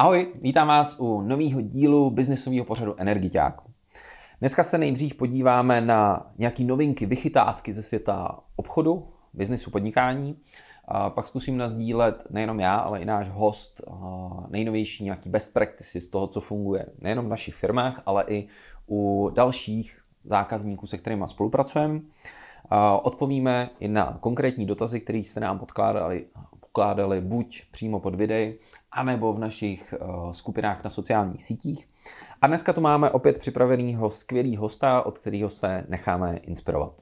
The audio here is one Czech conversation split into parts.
Ahoj, vítám vás u nového dílu biznisového pořadu Energiťáku. Dneska se nejdřív podíváme na nějaké novinky, vychytávky ze světa obchodu, biznisu, podnikání. A pak zkusím nazdílet nejenom já, ale i náš host nejnovější nějaký best practices z toho, co funguje nejenom v našich firmách, ale i u dalších zákazníků, se kterými spolupracujeme. Odpovíme i na konkrétní dotazy, které jste nám podkládali, pokládali buď přímo pod videí, anebo v našich uh, skupinách na sociálních sítích. A dneska tu máme opět připraveného skvělý hosta, od kterého se necháme inspirovat.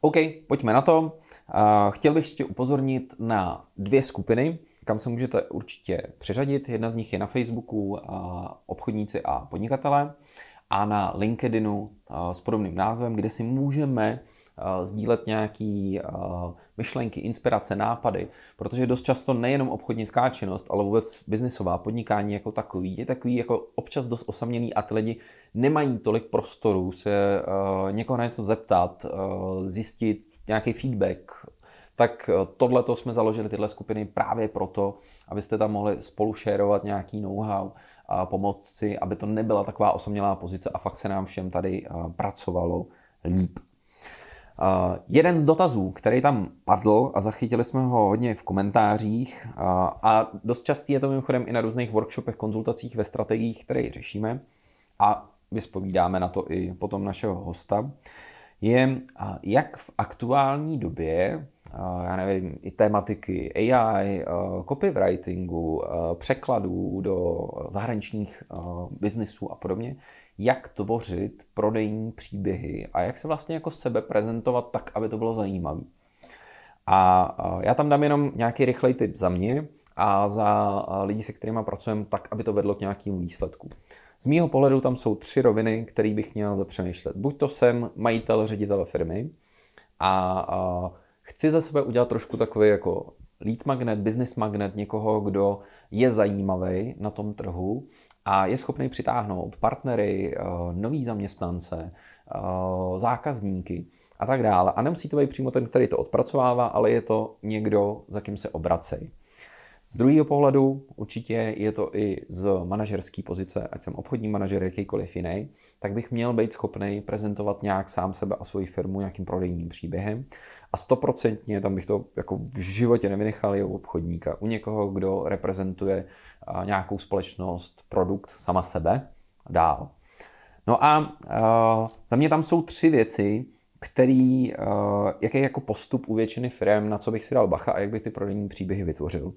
OK, pojďme na to. Uh, chtěl bych ještě upozornit na dvě skupiny, kam se můžete určitě přeřadit. Jedna z nich je na Facebooku uh, obchodníci a podnikatelé a na LinkedInu s podobným názvem, kde si můžeme sdílet nějaký myšlenky, inspirace, nápady, protože dost často nejenom obchodnická činnost, ale vůbec biznisová podnikání jako takový je takový jako občas dost osamělý a ty lidi nemají tolik prostoru se někoho na něco zeptat, zjistit nějaký feedback, tak tohle to jsme založili tyhle skupiny právě proto, abyste tam mohli spolu šérovat nějaký know-how a pomoct si, aby to nebyla taková osamělá pozice a fakt se nám všem tady pracovalo líp. Uh, jeden z dotazů, který tam padl a zachytili jsme ho hodně v komentářích uh, a dost častý je to mimochodem i na různých workshopech, konzultacích ve strategiích, které řešíme a vyspovídáme na to i potom našeho hosta, je, uh, jak v aktuální době, já nevím, i tématiky AI, copywritingu, překladů do zahraničních biznisů a podobně, jak tvořit prodejní příběhy a jak se vlastně jako sebe prezentovat tak, aby to bylo zajímavé. A já tam dám jenom nějaký rychlej tip za mě a za lidi, se kterými pracujeme, tak, aby to vedlo k nějakému výsledku. Z mýho pohledu tam jsou tři roviny, které bych měl zapřemýšlet. Buď to jsem majitel, ředitel firmy a, a chci za sebe udělat trošku takový jako lead magnet, business magnet, někoho, kdo je zajímavý na tom trhu a je schopný přitáhnout partnery, eh, nový zaměstnance, eh, zákazníky a tak dále. A nemusí to být přímo ten, který to odpracovává, ale je to někdo, za kým se obracej. Z druhého pohledu určitě je to i z manažerské pozice, ať jsem obchodní manažer, jakýkoliv jiný, tak bych měl být schopný prezentovat nějak sám sebe a svoji firmu nějakým prodejním příběhem. A stoprocentně tam bych to jako v životě nevynechal i u obchodníka, u někoho, kdo reprezentuje nějakou společnost, produkt, sama sebe dál. No a uh, za mě tam jsou tři věci, který, uh, jaký je jako postup u většiny firm, na co bych si dal bacha a jak bych ty prodejní příběhy vytvořil.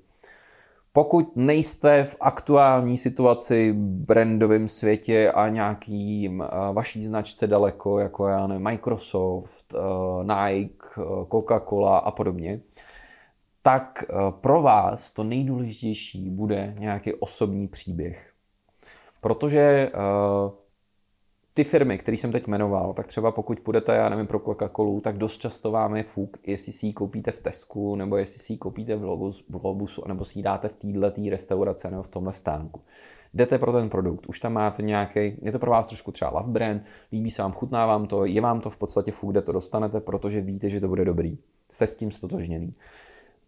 Pokud nejste v aktuální situaci, brandovém světě a nějakým uh, vaší značce daleko, jako já nevím, Microsoft, uh, Nike, Coca-Cola a podobně, tak eh, pro vás to nejdůležitější bude nějaký osobní příběh. Protože eh, ty firmy, které jsem teď jmenoval, tak třeba pokud půjdete, já nevím, pro Coca-Colu, tak dost často vám je fuk, jestli si ji koupíte v Tesku, nebo jestli si ji koupíte v Globusu, nebo si ji dáte v této restauraci nebo v tomhle stánku. Jdete pro ten produkt, už tam máte nějaký, je to pro vás trošku třeba love brand, líbí se vám, chutná vám to, je vám to v podstatě fuk, kde to dostanete, protože víte, že to bude dobrý. Jste s tím stotožněný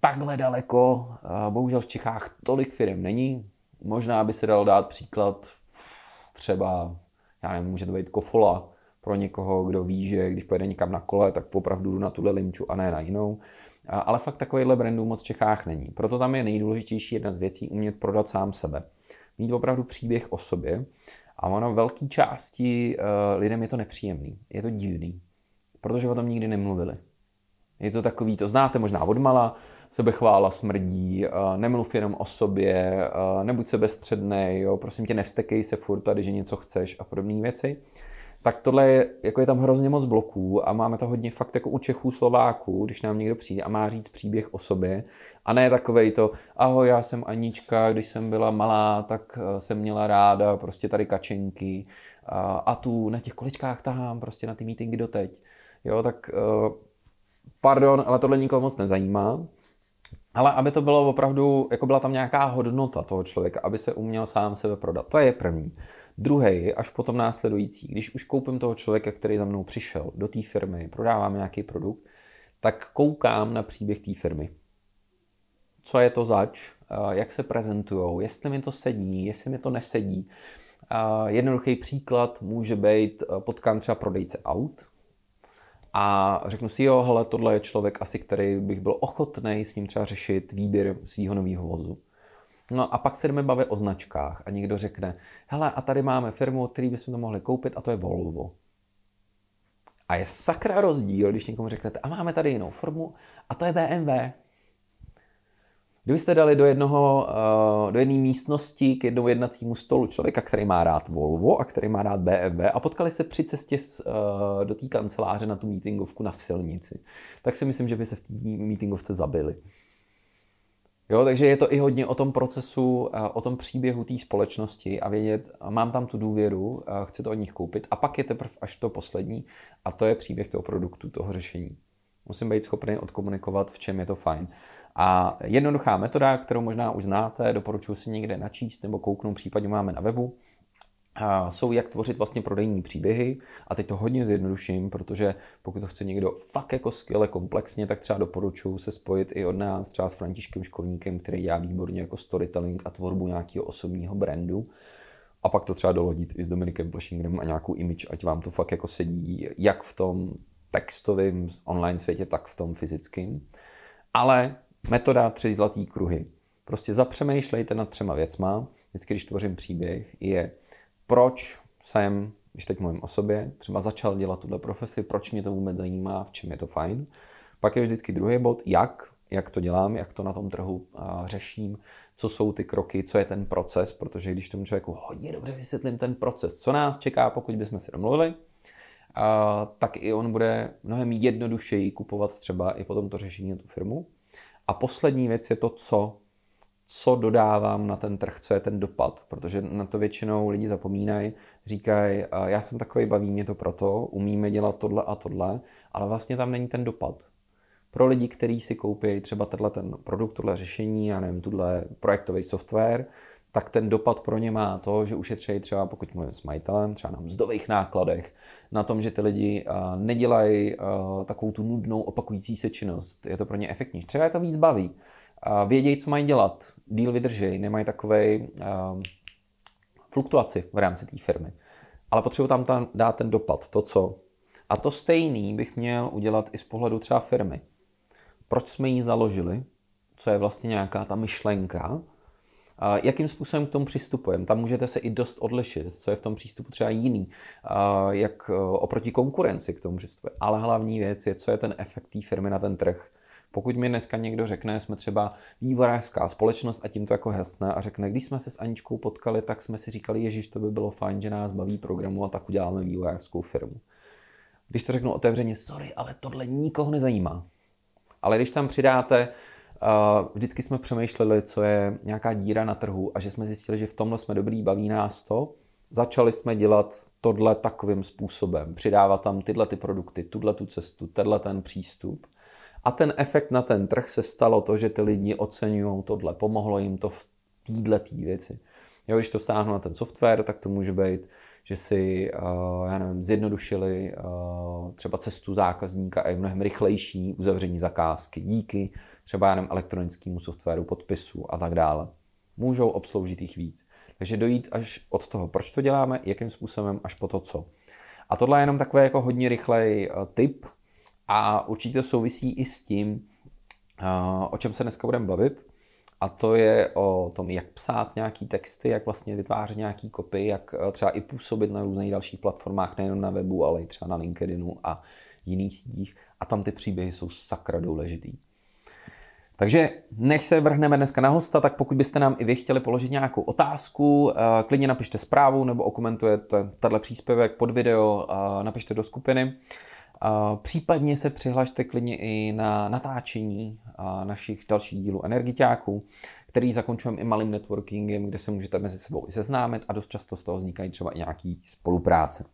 takhle daleko. Bohužel v Čechách tolik firm není. Možná by se dal dát příklad třeba, já nevím, může to být kofola pro někoho, kdo ví, že když pojede někam na kole, tak opravdu jdu na tuhle limču a ne na jinou. Ale fakt takovýhle brandů moc v Čechách není. Proto tam je nejdůležitější jedna z věcí umět prodat sám sebe. Mít opravdu příběh o sobě. A ono velké části uh, lidem je to nepříjemný. Je to divný. Protože o tom nikdy nemluvili. Je to takový, to znáte možná od mala, sebechvála smrdí, nemluv jenom o sobě, nebuď sebestředný, jo, prosím tě, nevstekej se furt tady, že něco chceš a podobné věci. Tak tohle je, jako je tam hrozně moc bloků a máme to hodně fakt jako u Čechů, Slováků, když nám někdo přijde a má říct příběh o sobě a ne takovej to, ahoj, já jsem Anička, když jsem byla malá, tak eh, jsem měla ráda prostě tady kačenky a, a tu na těch količkách tahám prostě na ty meetingy doteď. Jo, tak pardon, ale tohle nikoho moc nezajímá. Ale aby to bylo opravdu, jako byla tam nějaká hodnota toho člověka, aby se uměl sám sebe prodat. To je první. Druhý, až potom následující. Když už koupím toho člověka, který za mnou přišel do té firmy, prodávám nějaký produkt, tak koukám na příběh té firmy. Co je to zač? jak se prezentují, jestli mi to sedí, jestli mi to nesedí. Jednoduchý příklad může být, potkám třeba prodejce aut, a řeknu si, jo, hele, tohle je člověk asi, který bych byl ochotný s ním třeba řešit výběr svého nového vozu. No a pak se jdeme bavit o značkách a někdo řekne, hele, a tady máme firmu, který bychom to mohli koupit a to je Volvo. A je sakra rozdíl, když někomu řeknete, a máme tady jinou formu a to je BMW. Kdybyste dali do, jednoho, uh, do jedné místnosti k jednomu jednacímu stolu člověka, který má rád Volvo a který má rád BMW a potkali se při cestě uh, do té kanceláře na tu meetingovku na silnici, tak si myslím, že by se v té meetingovce zabili. Jo, takže je to i hodně o tom procesu, eh, o tom příběhu té společnosti a vědět, mám tam tu důvěru, chci to od nich koupit. A pak je teprve až to poslední a to je příběh toho produktu, toho řešení. Musím být schopný odkomunikovat, v čem je to fajn. A jednoduchá metoda, kterou možná už znáte, doporučuji si někde načíst nebo kouknout, případně máme na webu, jsou jak tvořit vlastně prodejní příběhy. A teď to hodně zjednoduším, protože pokud to chce někdo fakt jako skvěle komplexně, tak třeba doporučuji se spojit i od nás třeba s Františkem Školníkem, který dělá výborně jako storytelling a tvorbu nějakého osobního brandu. A pak to třeba dolodit i s Dominikem Plešingrem a nějakou image, ať vám to fakt jako sedí, jak v tom textovém online světě, tak v tom fyzickém. Ale Metoda tři zlatý kruhy. Prostě zapřemýšlejte nad třema věcma. Vždycky, když tvořím příběh, je proč jsem, když teď mluvím o sobě, třeba začal dělat tuhle profesi, proč mě to vůbec zajímá, v čem je to fajn. Pak je vždycky druhý bod, jak, jak to dělám, jak to na tom trhu a, řeším, co jsou ty kroky, co je ten proces, protože když tomu člověku hodně dobře vysvětlím ten proces, co nás čeká, pokud bychom se domluvili, a, tak i on bude mnohem jednodušeji kupovat třeba i potom to řešení tu firmu. A poslední věc je to, co, co dodávám na ten trh, co je ten dopad, protože na to většinou lidi zapomínají, říkají, já jsem takový, baví mě to proto, umíme dělat tohle a tohle, ale vlastně tam není ten dopad. Pro lidi, kteří si koupí třeba tenhle ten produkt, tohle řešení, já nevím, tuhle projektový software, tak ten dopad pro ně má to, že ušetří třeba, pokud mluvím s majitelem, třeba na mzdových nákladech, na tom, že ty lidi nedělají takovou tu nudnou opakující se činnost. Je to pro ně efektní. Třeba je to víc baví. Vědějí, co mají dělat. Díl vydrží, nemají takové fluktuaci v rámci té firmy. Ale potřebuji tam, tam dát ten dopad, to co. A to stejný bych měl udělat i z pohledu třeba firmy. Proč jsme ji založili? Co je vlastně nějaká ta myšlenka? Jakým způsobem k tomu přistupujeme? Tam můžete se i dost odlišit, co je v tom přístupu třeba jiný, jak e, oproti konkurenci k tomu přistupuje. Ale hlavní věc je, co je ten efekt té firmy na ten trh. Pokud mi dneska někdo řekne, jsme třeba vývojářská společnost a tím to jako hesne a řekne, když jsme se s Aničkou potkali, tak jsme si říkali, Ježíš, to by bylo fajn, že nás baví programu a tak uděláme vývojářskou firmu. Když to řeknu otevřeně, sorry, ale tohle nikoho nezajímá. Ale když tam přidáte vždycky jsme přemýšleli, co je nějaká díra na trhu a že jsme zjistili, že v tomhle jsme dobrý, baví nás to. Začali jsme dělat tohle takovým způsobem, přidávat tam tyhle ty produkty, tuhle tu cestu, tenhle ten přístup. A ten efekt na ten trh se stalo to, že ty lidi oceňují tohle, pomohlo jim to v téhle tý věci. Jo, když to stáhnu na ten software, tak to může být, že si, já nevím, zjednodušili třeba cestu zákazníka a je mnohem rychlejší uzavření zakázky díky třeba jenom elektronickému softwaru, podpisu a tak dále. Můžou obsloužit jich víc. Takže dojít až od toho, proč to děláme, jakým způsobem, až po to, co. A tohle je jenom takový jako hodně rychlej uh, tip a určitě souvisí i s tím, uh, o čem se dneska budeme bavit. A to je o tom, jak psát nějaký texty, jak vlastně vytvářet nějaký kopy, jak uh, třeba i působit na různých dalších platformách, nejen na webu, ale i třeba na LinkedInu a jiných sítích. A tam ty příběhy jsou sakra důležitý. Takže než se vrhneme dneska na hosta, tak pokud byste nám i vy chtěli položit nějakou otázku, eh, klidně napište zprávu nebo okomentujete tenhle příspěvek pod video, napište do skupiny. Případně se přihlašte klidně i na natáčení našich dalších dílů Energiťáků, který zakončujeme i malým networkingem, kde se můžete mezi sebou i seznámit a dost často z toho vznikají třeba i nějaký spolupráce.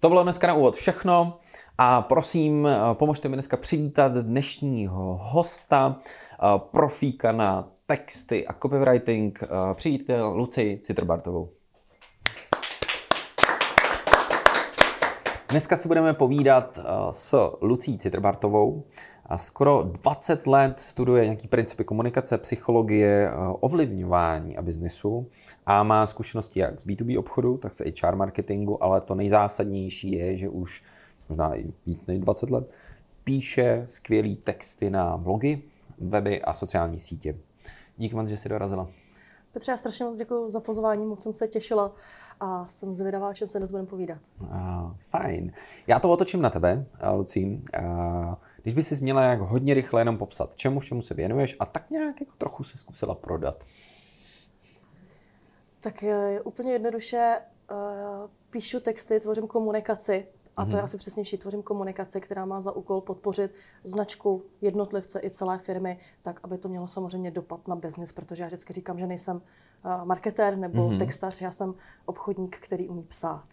To bylo dneska na úvod všechno a prosím, pomožte mi dneska přivítat dnešního hosta, profíka na texty a copywriting. Přijďte Luci Citrbartovou. Dneska si budeme povídat s Lucí Citrbartovou. a skoro 20 let studuje nějaký principy komunikace, psychologie, ovlivňování a biznesu a má zkušenosti jak z B2B obchodu, tak se HR marketingu, ale to nejzásadnější je, že už možná i víc než 20 let píše skvělé texty na blogy, weby a sociální sítě. Díky moc, že jsi dorazila. Petře, já strašně moc děkuji za pozvání, moc jsem se těšila a jsem zvědavá, čem se dnes budeme povídat. Uh, fajn. Já to otočím na tebe, Lucí. Uh, když bys si měla jak hodně rychle jenom popsat, čemu všemu se věnuješ a tak nějak jako trochu se zkusila prodat. Tak je, úplně jednoduše uh, píšu texty, tvořím komunikaci a to je mhm. asi přesnější. Tvořím komunikaci, která má za úkol podpořit značku jednotlivce i celé firmy, tak aby to mělo samozřejmě dopad na biznis, protože já vždycky říkám, že nejsem eh, marketér nebo mm-hmm. textař, já jsem obchodník, který umí psát.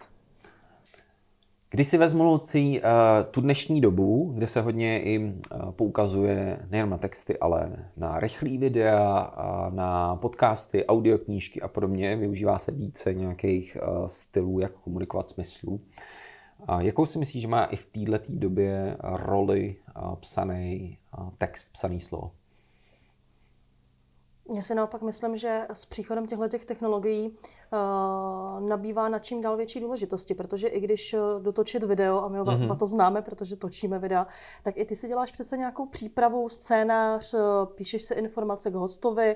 Když si vezmu Lucí uh, tu dnešní dobu, kde se hodně i uh, poukazuje nejen na texty, ale na rychlý videa, na podcasty, audioknížky a podobně, využívá se více nějakých stylů, jak komunikovat smyslů. A jakou si myslíš, že má i v této době roli psaný text, psaný slovo? Já si naopak myslím, že s příchodem těchto technologií nabývá na čím dál větší důležitosti, protože i když eh, dotočit video, a my mm-hmm. to známe, protože točíme videa, tak i ty si děláš přece nějakou přípravu, scénář, eh, píšeš si informace k hostovi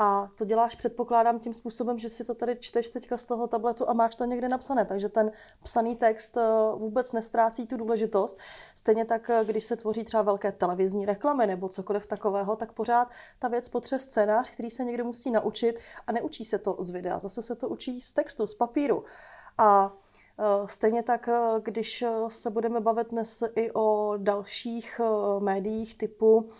a to děláš, předpokládám, tím způsobem, že si to tady čteš teďka z toho tabletu a máš to někde napsané. Takže ten psaný text eh, vůbec nestrácí tu důležitost. Stejně tak, eh, když se tvoří třeba velké televizní reklamy nebo cokoliv takového, tak pořád ta věc potřebuje scénář, který se někdo musí naučit a neučí se to z videa. Zase se to učí z textu, z papíru. A eh, Stejně tak, když se budeme bavit dnes i o dalších médiích typu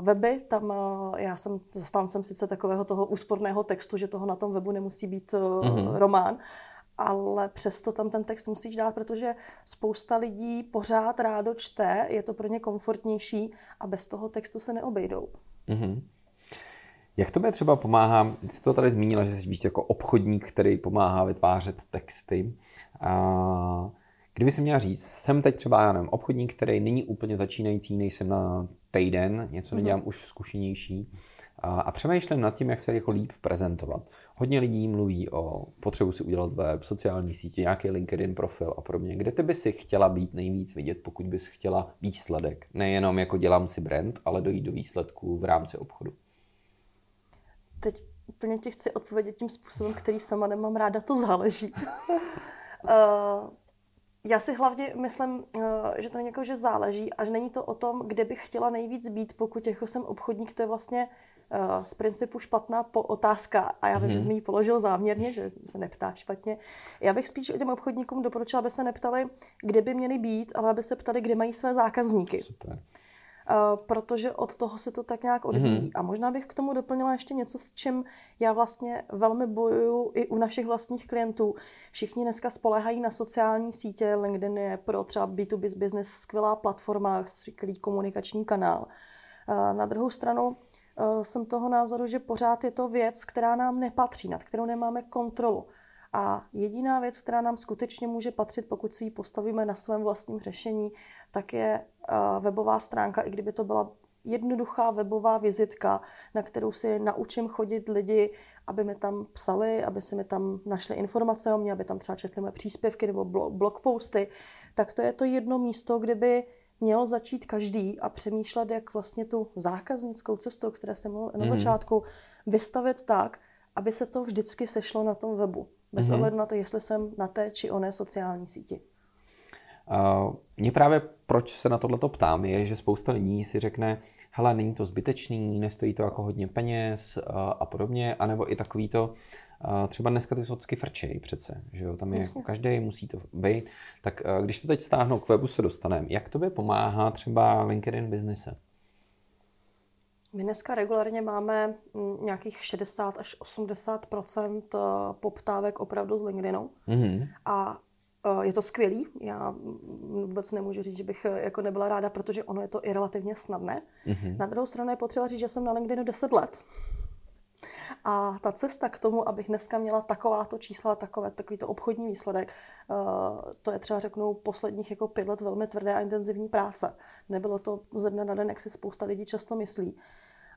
weby. Tam já jsem zastáncem sice takového toho úsporného textu, že toho na tom webu nemusí být mm-hmm. román, ale přesto tam ten text musíš dát, protože spousta lidí pořád rádo čte, je to pro ně komfortnější a bez toho textu se neobejdou. Mm-hmm. Jak to by třeba pomáhá, jsi to tady zmínila, že jsi víš jako obchodník, který pomáhá vytvářet texty. A Kdyby si měla říct, jsem teď třeba, já nevím, obchodník, který není úplně začínající, nejsem na týden, něco nedělám mm-hmm. už zkušenější a, a přemýšlím nad tím, jak se jako líp prezentovat. Hodně lidí mluví o potřebu si udělat web, sociální sítě, nějaký LinkedIn profil a podobně. Kde ty by si chtěla být nejvíc vidět, pokud bys chtěla výsledek? Nejenom jako dělám si brand, ale dojít do výsledku v rámci obchodu. Teď úplně ti chci odpovědět tím způsobem, který sama nemám ráda, to záleží. uh, Já si hlavně myslím, eh, že to jako, že záleží a že není to o tom, kde bych chtěla nejvíc být, pokud jako jsem obchodník, to je vlastně eh, z principu špatná po otázka a já vím, mm-hmm. že mhm. jsi mi ji položil záměrně, že se neptá špatně. Já bych spíš těm obchodníkům doporučila, aby se neptali, kde by měli být, ale aby se ptali, kde mají své zákazníky. Super. Eh, protože od toho se to tak nějak odvíjí. Mm-hmm. A možná bych k tomu doplnila ještě něco, s čím já vlastně velmi bojuju i u našich vlastních klientů. Všichni dneska spolehají na sociální sítě, LinkedIn je pro třeba B2B business skvělá platforma, skvělý komunikační kanál. Eh, na druhou stranu eh, jsem toho názoru, že pořád je to věc, která nám nepatří, nad kterou nemáme kontrolu. A jediná věc, která nám skutečně může patřit, pokud si ji postavíme na svém vlastním řešení, tak je webová stránka, i kdyby to byla jednoduchá webová vizitka, na kterou si naučím chodit lidi, aby mi tam psali, aby si mi tam našli informace o mě, aby tam třeba četli mé příspěvky nebo blog posty, tak to je to jedno místo, kde by měl začít každý a přemýšlet, jak vlastně tu zákaznickou cestu, které jsem mluvil na mhm. začátku, vystavit tak, aby se to vždycky sešlo na tom webu. Bez mm-hmm. ohledu na to, jestli jsem na té či oné sociální síti. Uh, mě právě proč se na tohleto ptám, je, že spousta lidí si řekne, hele, není to zbytečný, nestojí to jako hodně peněz uh, a podobně, anebo i takový to, uh, třeba dneska ty socky frčejí přece, že jo, tam je jako každý, musí to být. Tak když to teď stáhnu k webu se dostaneme, jak to by pomáhá třeba LinkedIn biznise? My dneska regulárně máme mm, nějakých 60 až 80% poptávek opravdu z LinkedInu. Mm-hmm. A Eh, je to skvělý, já vůbec nemůžu říct, že bych eh, jako nebyla ráda, protože ono je to i relativně snadné. Mm-hmm. Na druhou stranu je potřeba říct, že jsem na LinkedInu 10 let. A ta cesta k tomu, abych dneska měla takováto čísla, takové, takovýto obchodní výsledek, eh, to je třeba řeknu posledních jako pět let velmi tvrdé a intenzivní práce. Nebylo to ze dne na den, jak si spousta lidí často myslí.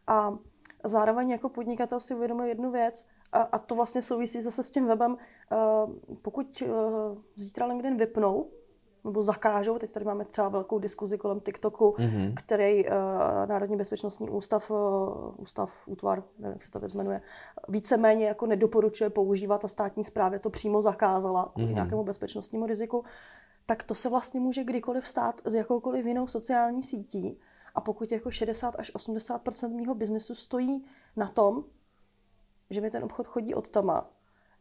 A zároveň jako podnikatel si uvědomuji jednu věc, a, a to vlastně souvisí zase s tím webem. Eh, pokud eh, zítra LinkedIn vypnou, nebo zakážou. Teď tady máme třeba velkou diskuzi kolem TikToku, mm-hmm. který uh, Národní bezpečnostní ústav, uh, ústav, útvar, nevím, jak se to jmenuje, víceméně jako nedoporučuje používat a státní správě to přímo zakázala kvůli mm-hmm. nějakému bezpečnostnímu riziku, tak to se vlastně může kdykoliv stát s jakoukoliv jinou sociální sítí. A pokud jako 60 až 80% mého biznesu stojí na tom, že mi ten obchod chodí od tama,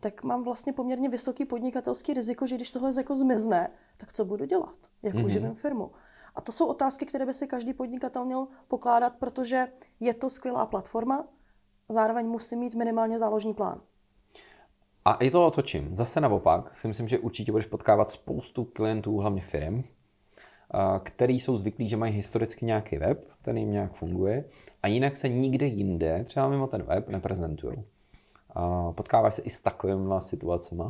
tak mám vlastně poměrně vysoký podnikatelský riziko, že když tohle jako zmizne, tak co budu dělat? Jak mm-hmm. uživím firmu? A to jsou otázky, které by si každý podnikatel měl pokládat, protože je to skvělá platforma, zároveň musí mít minimálně záložní plán. A i to otočím. Zase naopak si myslím, že určitě budeš potkávat spoustu klientů, hlavně firm, který jsou zvyklí, že mají historicky nějaký web, ten jim nějak funguje a jinak se nikde jinde, třeba mimo ten web, neprezentují. Potkáváš se i s takovými situacemi?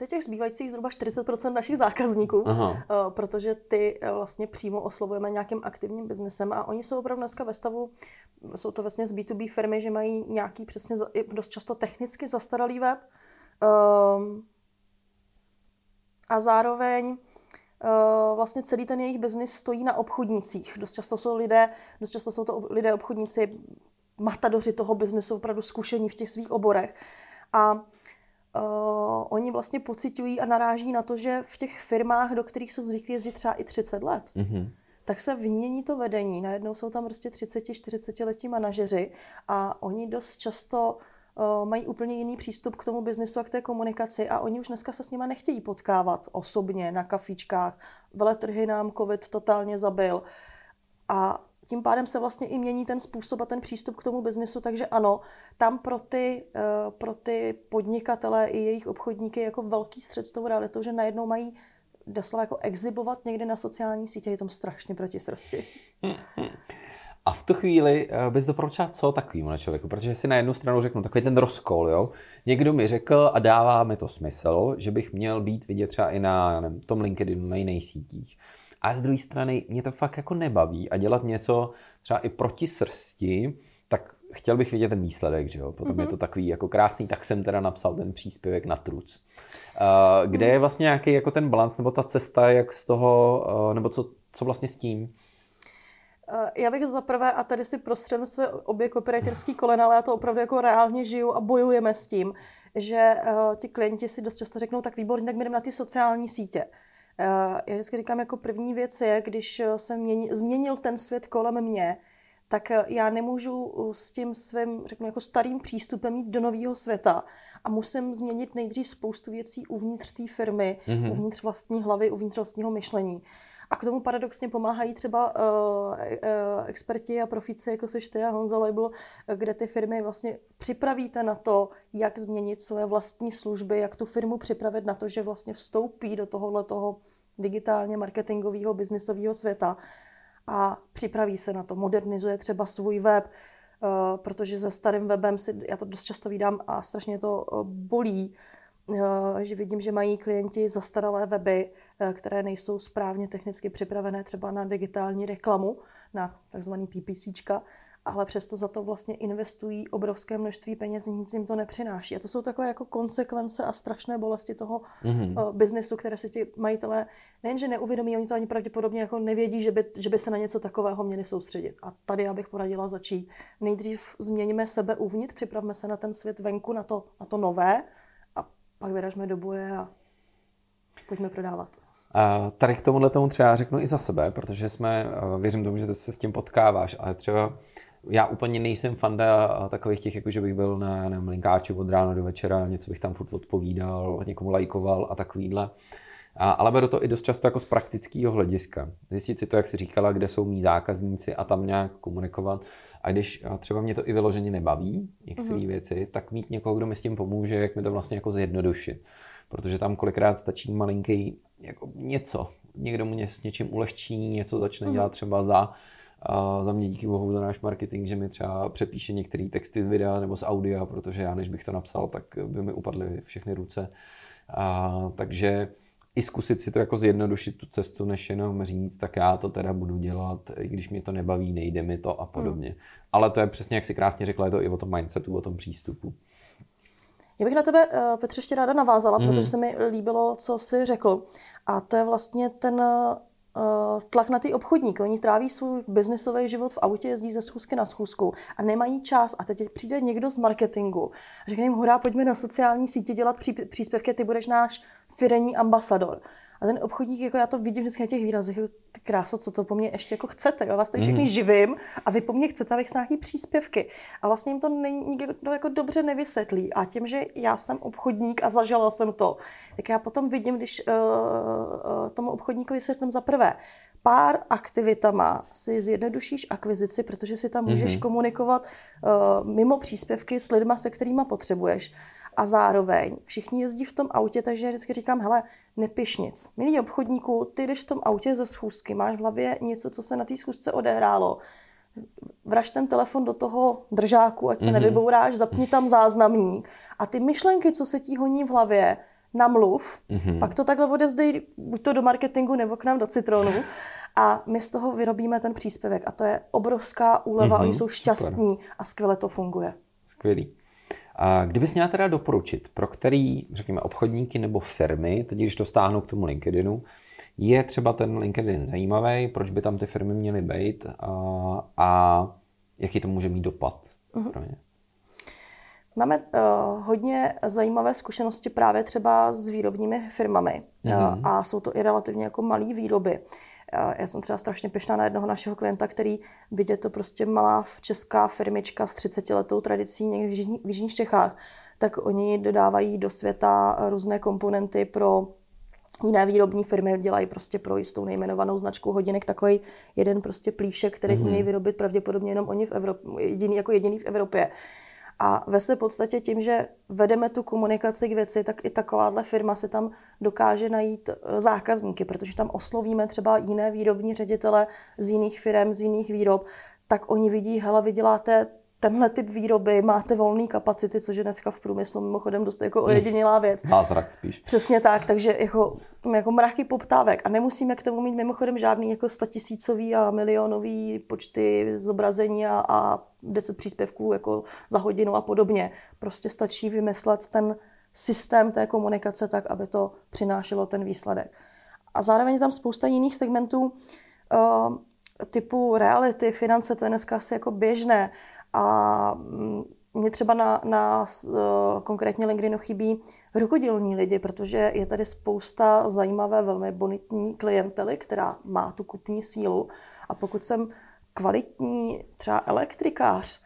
To je těch zbývajících zhruba 40% našich zákazníků, Aha. Eh, protože ty eh, vlastně přímo oslovujeme nějakým aktivním biznesem a oni jsou opravdu dneska ve stavu, jsou to vlastně z B2B firmy, že mají nějaký přesně dost často technicky zastaralý web um, a zároveň uh, vlastně celý ten jejich biznis stojí na obchodnicích. Dost často jsou lidé, dost často jsou to lidé obchodníci, matadoři toho biznesu, opravdu zkušení v těch svých oborech. A uh, oni vlastně pocitují a naráží na to, že v těch firmách, do kterých jsou zvyklí jezdit třeba i 30 let, mm-hmm. tak se vymění to vedení. Najednou jsou tam prostě 30-40 letí manažeři a oni dost často uh, mají úplně jiný přístup k tomu biznesu a k té komunikaci a oni už dneska se s nima nechtějí potkávat osobně na kafičkách. Veletrhy nám covid totálně zabil. A tím pádem se vlastně i mění ten způsob a ten přístup k tomu biznesu, takže ano, tam pro ty, eh, pro ty podnikatele i jejich obchodníky jako velký střed s tou realitou, že najednou mají doslova jako exibovat někde na sociální sítě, je tam strašně proti srsti. A v tu chvíli eh, bys doporučila co takovýmu člověku? Protože si na jednu stranu řeknu takový ten rozkol, jo. Někdo mi řekl a dává mi to smysl, že bych měl být vidět třeba i na nevím, tom LinkedInu, na jiných sítích. A z druhé strany mě to fakt jako nebaví a dělat něco třeba i proti srsti, tak chtěl bych vidět ten výsledek, že jo. Potom mm-hmm. je to takový jako krásný, tak jsem teda napsal ten příspěvek na truc. Uh, kde je vlastně nějaký jako ten balans nebo ta cesta, jak z toho, uh, nebo co, co vlastně s tím? Já bych za prvé, a tady si prostřednu své obě copywriterské kolena, ale já to opravdu jako reálně žiju a bojujeme s tím, že uh, ti klienti si dost často řeknou, tak výborně, tak jdeme na ty sociální sítě. Eh, já vždycky říkám, jako první věc je, když eh, se mění, změnil ten svět kolem mě, tak eh, já nemůžu s tím svým, řeknu, jako starým přístupem jít do nového světa a musím změnit nejdřív spoustu věcí uvnitř té firmy, mm-hmm. uvnitř vlastní hlavy, uvnitř vlastního myšlení. A k tomu paradoxně pomáhají třeba uh, uh, experti a profíci, jako seš ty a Honza Label, kde ty firmy vlastně připravíte na to, jak změnit své vlastní služby, jak tu firmu připravit na to, že vlastně vstoupí do tohohle toho digitálně marketingového, biznisového světa a připraví se na to, modernizuje třeba svůj web, uh, protože se starým webem si, já to dost často vídám a strašně to bolí, Eh, že vidím, že mají klienti zastaralé weby, eh, které nejsou správně technicky připravené třeba na digitální reklamu, na takzvaný PPCčka, ale přesto za to vlastně investují obrovské množství peněz, nic jim to nepřináší. A to jsou takové jako konsekvence a strašné bolesti toho mm-hmm. biznesu, které si ti majitelé nejenže neuvědomí, oni to ani pravděpodobně jako nevědí, že by, že by se na něco takového měli soustředit. A tady já bych poradila začít. Nejdřív změníme sebe uvnitř, připravme se na ten svět venku, na to, na to nové, pak vyražme do boje a pojďme prodávat. A tady k tomuhle tomu třeba řeknu i za sebe, protože jsme, věřím tomu, že se s tím potkáváš, ale třeba já úplně nejsem fanda takových těch, jako že bych byl na nevím, linkáči od rána do večera, něco bych tam furt odpovídal, někomu lajkoval a takovýhle. A, ale beru to i dost často jako z praktického hlediska. Zjistit si to, jak si říkala, kde jsou mý zákazníci a tam nějak komunikovat. A když třeba mě to i vyloženě nebaví, některé mm-hmm. věci, tak mít někoho, kdo mi s tím pomůže, jak mi to vlastně jako zjednodušit. Protože tam kolikrát stačí malinký jako něco. Někdo mu s něčím ulehčí, něco začne mm-hmm. dělat třeba za A za mě díky bohu za náš marketing, že mi třeba přepíše některé texty z videa nebo z audia, protože já než bych to napsal, tak by mi upadly všechny ruce. A, takže i zkusit si to jako zjednodušit tu cestu, než jenom říct, tak já to teda budu dělat, i když mě to nebaví, nejde mi to a podobně. Hmm. Ale to je přesně, jak si krásně řekla, je to i o tom mindsetu, o tom přístupu. Já bych na tebe, eh, Petře, ještě ráda navázala, mm. protože se mi líbilo, co jsi řekl. A to je vlastně ten tlak na ty obchodníky. Oni tráví svůj biznisový život v autě, jezdí ze schůzky na schůzku a nemají čas. A teď přijde někdo z marketingu a řekne jim, hurá, pojďme na sociální sítě dělat příspěvky, ty budeš náš firení ambasador. A ten obchodník, jako já to vidím vždycky na těch výrazech, ty kráso, co to po mně ještě jako chcete, jo? vás tady všechny mm. živím a vy po mně chcete, abych nějaký příspěvky. A vlastně jim to nikdo jako dobře nevysvětlí. A tím, že já jsem obchodník a zažila jsem to, tak já potom vidím, když uh, uh, tomu obchodníkovi vysvětlím za prvé, pár aktivitama si zjednodušíš akvizici, protože si tam můžeš mm-hmm. komunikovat uh, mimo příspěvky s lidma, se kterými potřebuješ a zároveň všichni jezdí v tom autě, takže já vždycky říkám, hele, nepiš nic. Milý obchodníku, ty jdeš v tom autě ze schůzky, máš v hlavě něco, co se na té schůzce odehrálo, vraž ten telefon do toho držáku, ať se mm-hmm. nevybouráš, zapni tam záznamník a ty myšlenky, co se ti honí v hlavě, namluv, mm-hmm. pak to takhle odezdej buď to do marketingu nebo k nám do Citronu a my z toho vyrobíme ten příspěvek a to je obrovská úleva, mm-hmm. oni jsou šťastní Super. a skvěle to funguje. Skvělý. A kdybys měla teda doporučit, pro který, řekněme, obchodníky nebo firmy, teď když to stáhnu k tomu LinkedInu, je třeba ten LinkedIn zajímavý, proč by tam ty firmy měly být a, a jaký to může mít dopad uh-huh. pro ně? Máme uh, hodně zajímavé zkušenosti právě třeba s výrobními firmami uh-huh. uh, a jsou to i relativně jako malé výroby. Já jsem třeba strašně pešná na jednoho našeho klienta, který vidět to prostě malá česká firmička s 30 letou tradicí někde v, Jižní, v Jižních Čechách, tak oni dodávají do světa různé komponenty pro jiné výrobní firmy, dělají prostě pro jistou nejmenovanou značku hodinek takový jeden prostě plíšek, který mm-hmm. umějí vyrobit pravděpodobně jenom oni v Evropě, jediný, jako jediný v Evropě. A ve své podstatě tím, že vedeme tu komunikaci k věci, tak i takováhle firma si tam dokáže najít eh, zákazníky, protože tam oslovíme třeba jiné výrobní ředitele z jiných firm, z jiných výrob, tak oni vidí, hele, vy děláte tenhle typ výroby, máte volné kapacity, což je dneska v průmyslu mimochodem dost jako ojedinělá věc. Zázrak spíš. Přesně tak, takže jako, jako mraky poptávek a nemusíme k tomu mít mimochodem žádný jako statisícový a milionový počty zobrazení a, a 10 příspěvků jako za hodinu a podobně. Prostě stačí vymyslet ten systém té komunikace tak, aby to přinášelo ten výsledek. A zároveň je tam spousta jiných segmentů uh, typu reality, finance, to je dneska asi jako běžné. A mm, mě třeba na, na uh, konkrétně LinkedInu chybí rukodělní lidi, protože je tady spousta zajímavé, velmi bonitní klientely, která má tu kupní sílu. A pokud jsem kvalitní třeba elektrikář,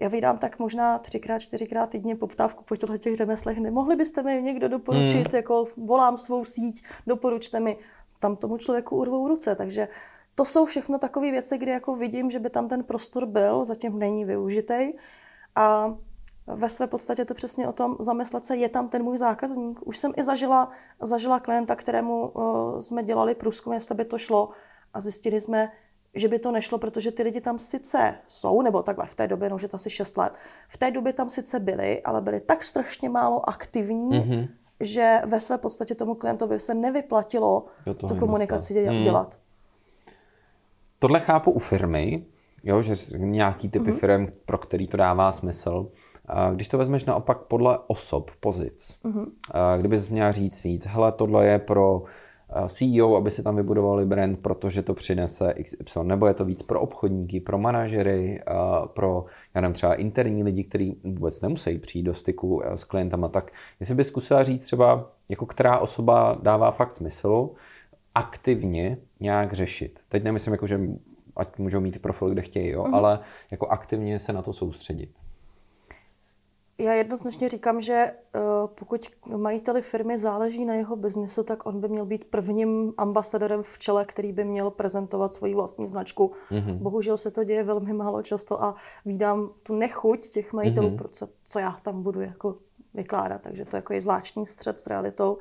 já vydám tak možná třikrát, čtyřikrát týdně poptávku po těchto těch řemeslech. Nemohli byste mi někdo doporučit, hmm. jako volám svou síť, doporučte mi. Tam tomu člověku urvou ruce, takže to jsou všechno takové věci, kdy jako vidím, že by tam ten prostor byl, zatím není využitý. A ve své podstatě to přesně o tom zamyslet se, je tam ten můj zákazník. Už jsem i zažila, zažila klienta, kterému uh, jsme dělali průzkum, jestli by to šlo a zjistili jsme, že by to nešlo, protože ty lidi tam sice jsou, nebo takhle v té době, no, že to asi 6 let, v té době tam sice byli, ale byli tak strašně málo aktivní, mm-hmm. že ve své podstatě tomu klientovi se nevyplatilo tu komunikaci dělat. Mm. Tohle chápu u firmy, jo, že nějaký typy mm-hmm. firm, pro který to dává smysl. Když to vezmeš naopak podle osob, pozic, mm-hmm. kdybys měl říct víc, hele, tohle je pro CEO, aby si tam vybudovali brand, protože to přinese XY, nebo je to víc pro obchodníky, pro manažery, pro, já nevím, třeba interní lidi, kteří vůbec nemusí přijít do styku s klientama, tak jestli by zkusila říct třeba, jako která osoba dává fakt smysl, aktivně nějak řešit. Teď nemyslím, jako, že ať můžou mít profil, kde chtějí, jo, mm-hmm. ale jako aktivně se na to soustředit. Já jednoznačně říkám, že uh, pokud majiteli firmy záleží na jeho biznesu, tak on by měl být prvním ambasadorem v čele, který by měl prezentovat svoji vlastní značku. Mm-hmm. Bohužel se to děje velmi málo často a vídám tu nechuť těch majitelů, mm-hmm. proč, co já tam budu jako vykládat. Takže to jako je zvláštní střed s realitou. Uh,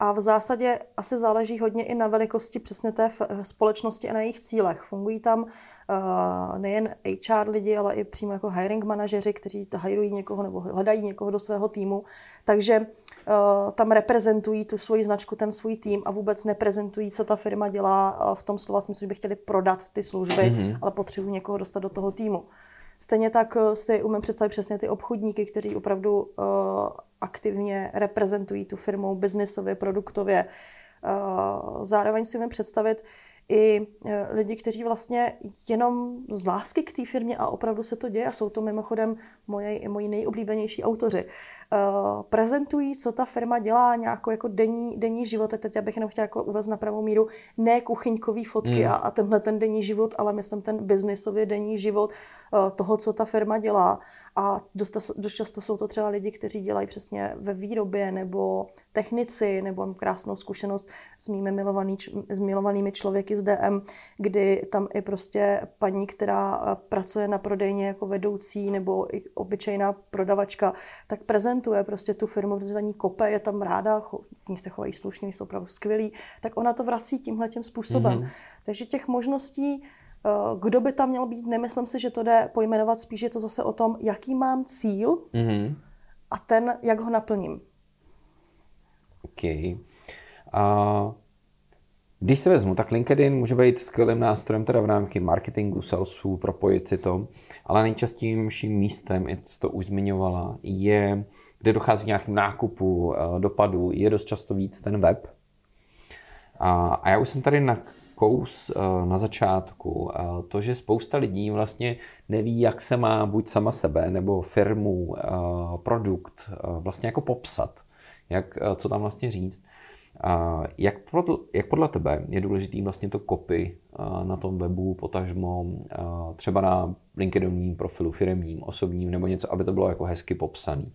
a v zásadě asi záleží hodně i na velikosti přesně té společnosti a na jejich cílech. Fungují tam uh, nejen HR lidi, ale i přímo jako hiring manažeři, kteří hirují někoho nebo hledají někoho do svého týmu. Takže uh, tam reprezentují tu svoji značku, ten svůj tým a vůbec neprezentují, co ta firma dělá uh, v tom slova smyslu, že by chtěli prodat ty služby, mm-hmm. ale potřebují někoho dostat do toho týmu. Stejně tak si umím představit přesně ty obchodníky, kteří opravdu aktivně reprezentují tu firmu biznisově, produktově. Uh, zároveň si umím představit i e, lidi, kteří vlastně jenom z lásky k té firmě a opravdu se to děje a jsou to mimochodem moje, moji nejoblíbenější autoři. Uh, prezentují, co ta firma dělá, nějakou jako denní, denní život. Teď bych jenom chtěla jako uvést na pravou míru, ne kuchyňkový fotky hmm. a, a tenhle ten denní život, ale myslím ten biznisový denní život toho, co ta firma dělá. A dost, dost často jsou to třeba lidi, kteří dělají přesně ve výrobě nebo technici, nebo mám krásnou zkušenost s mými milovaný, s milovanými člověky z DM, kdy tam i prostě paní, která eh, pracuje na prodejně jako vedoucí nebo i obyčejná prodavačka, tak prezentuje prostě tu firmu, protože za ní kope, je tam ráda, ní se chovají slušně, jsou opravdu skvělí, tak ona to vrací tímhle tím způsobem. Mm-hmm. Takže těch možností kdo by tam měl být, nemyslím si, že to jde pojmenovat, spíš je to zase o tom, jaký mám cíl mm-hmm. a ten, jak ho naplním. OK. A když se vezmu, tak LinkedIn může být skvělým nástrojem teda v rámci marketingu, salesu, propojit si to, ale nejčastějším místem, i to už zmiňovala, je, kde dochází k nějakým nákupu, eh, dopadu, je dost často víc ten web. A, a já už jsem tady na kous eh, na začátku. To, že spousta lidí vlastně neví, jak se má buď sama sebe nebo firmu, eh, produkt eh, vlastně jako popsat, jak, co tam vlastně říct. Jak podle, jak podle tebe je důležitý vlastně to copy na tom webu, potažmo třeba na LinkedInovním profilu firmním, osobním nebo něco, aby to bylo jako hezky popsaný?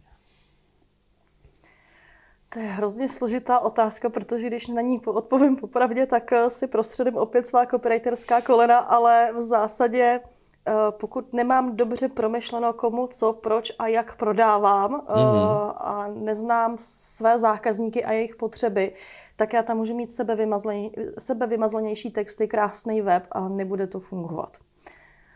To je hrozně složitá otázka, protože když na ní odpovím popravdě, tak eh, si prostředím opět svá copywriterská kolena, ale v zásadě eh, pokud nemám dobře promyšleno komu, co, proč a jak prodávám mm-hmm. a neznám své zákazníky a jejich potřeby, tak já tam můžu mít sebevymazlenější texty, krásný web a nebude to fungovat.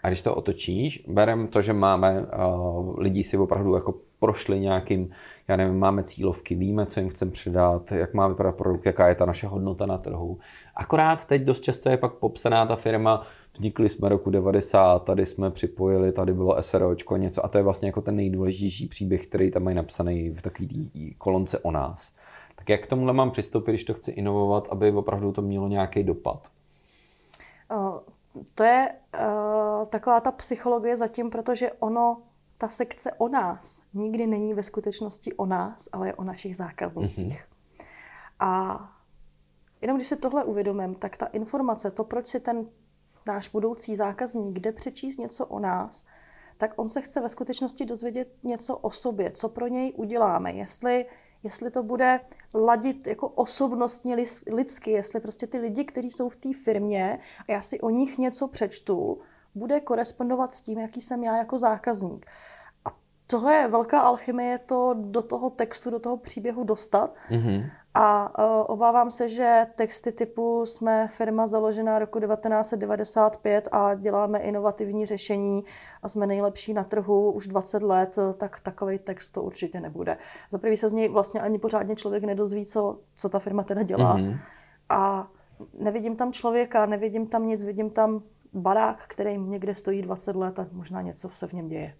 A když to otočíš, berem to, že máme, uh, lidi si opravdu jako prošli nějakým, já nevím, máme cílovky, víme, co jim chceme předat, jak má vypadat produkt, jaká je ta naše hodnota na trhu. Akorát teď dost často je pak popsaná ta firma, vznikli jsme roku 90, tady jsme připojili, tady bylo SROčko, něco a to je vlastně jako ten nejdůležitější příběh, který tam mají napsaný v takové kolonce o nás. Tak jak k tomuhle mám přistoupit, když to chci inovovat, aby opravdu to mělo nějaký dopad? to je uh, taková ta psychologie zatím, protože ono, ta sekce o nás nikdy není ve skutečnosti o nás, ale je o našich zákaznicích. Mm-hmm. A jenom když si tohle uvědomím, tak ta informace, to, proč si ten náš budoucí zákazník jde přečíst něco o nás, tak on se chce ve skutečnosti dozvědět něco o sobě, co pro něj uděláme, jestli jestli to bude ladit jako osobnostně lidsky, jestli prostě ty lidi, kteří jsou v té firmě a já si o nich něco přečtu, bude korespondovat s tím, jaký jsem já jako zákazník tohle je velká alchymie to do toho textu, do toho příběhu dostat. Mm-hmm. A uh, obávám se, že texty typu jsme firma založená roku 1995 a děláme inovativní řešení a jsme nejlepší na trhu už 20 let, tak takový text to určitě nebude. Za prvý se z něj vlastně ani pořádně člověk nedozví, co, co ta firma teda dělá. Mm-hmm. A nevidím tam člověka, nevidím tam nic, vidím tam barák, který někde stojí 20 let a možná něco se v něm děje.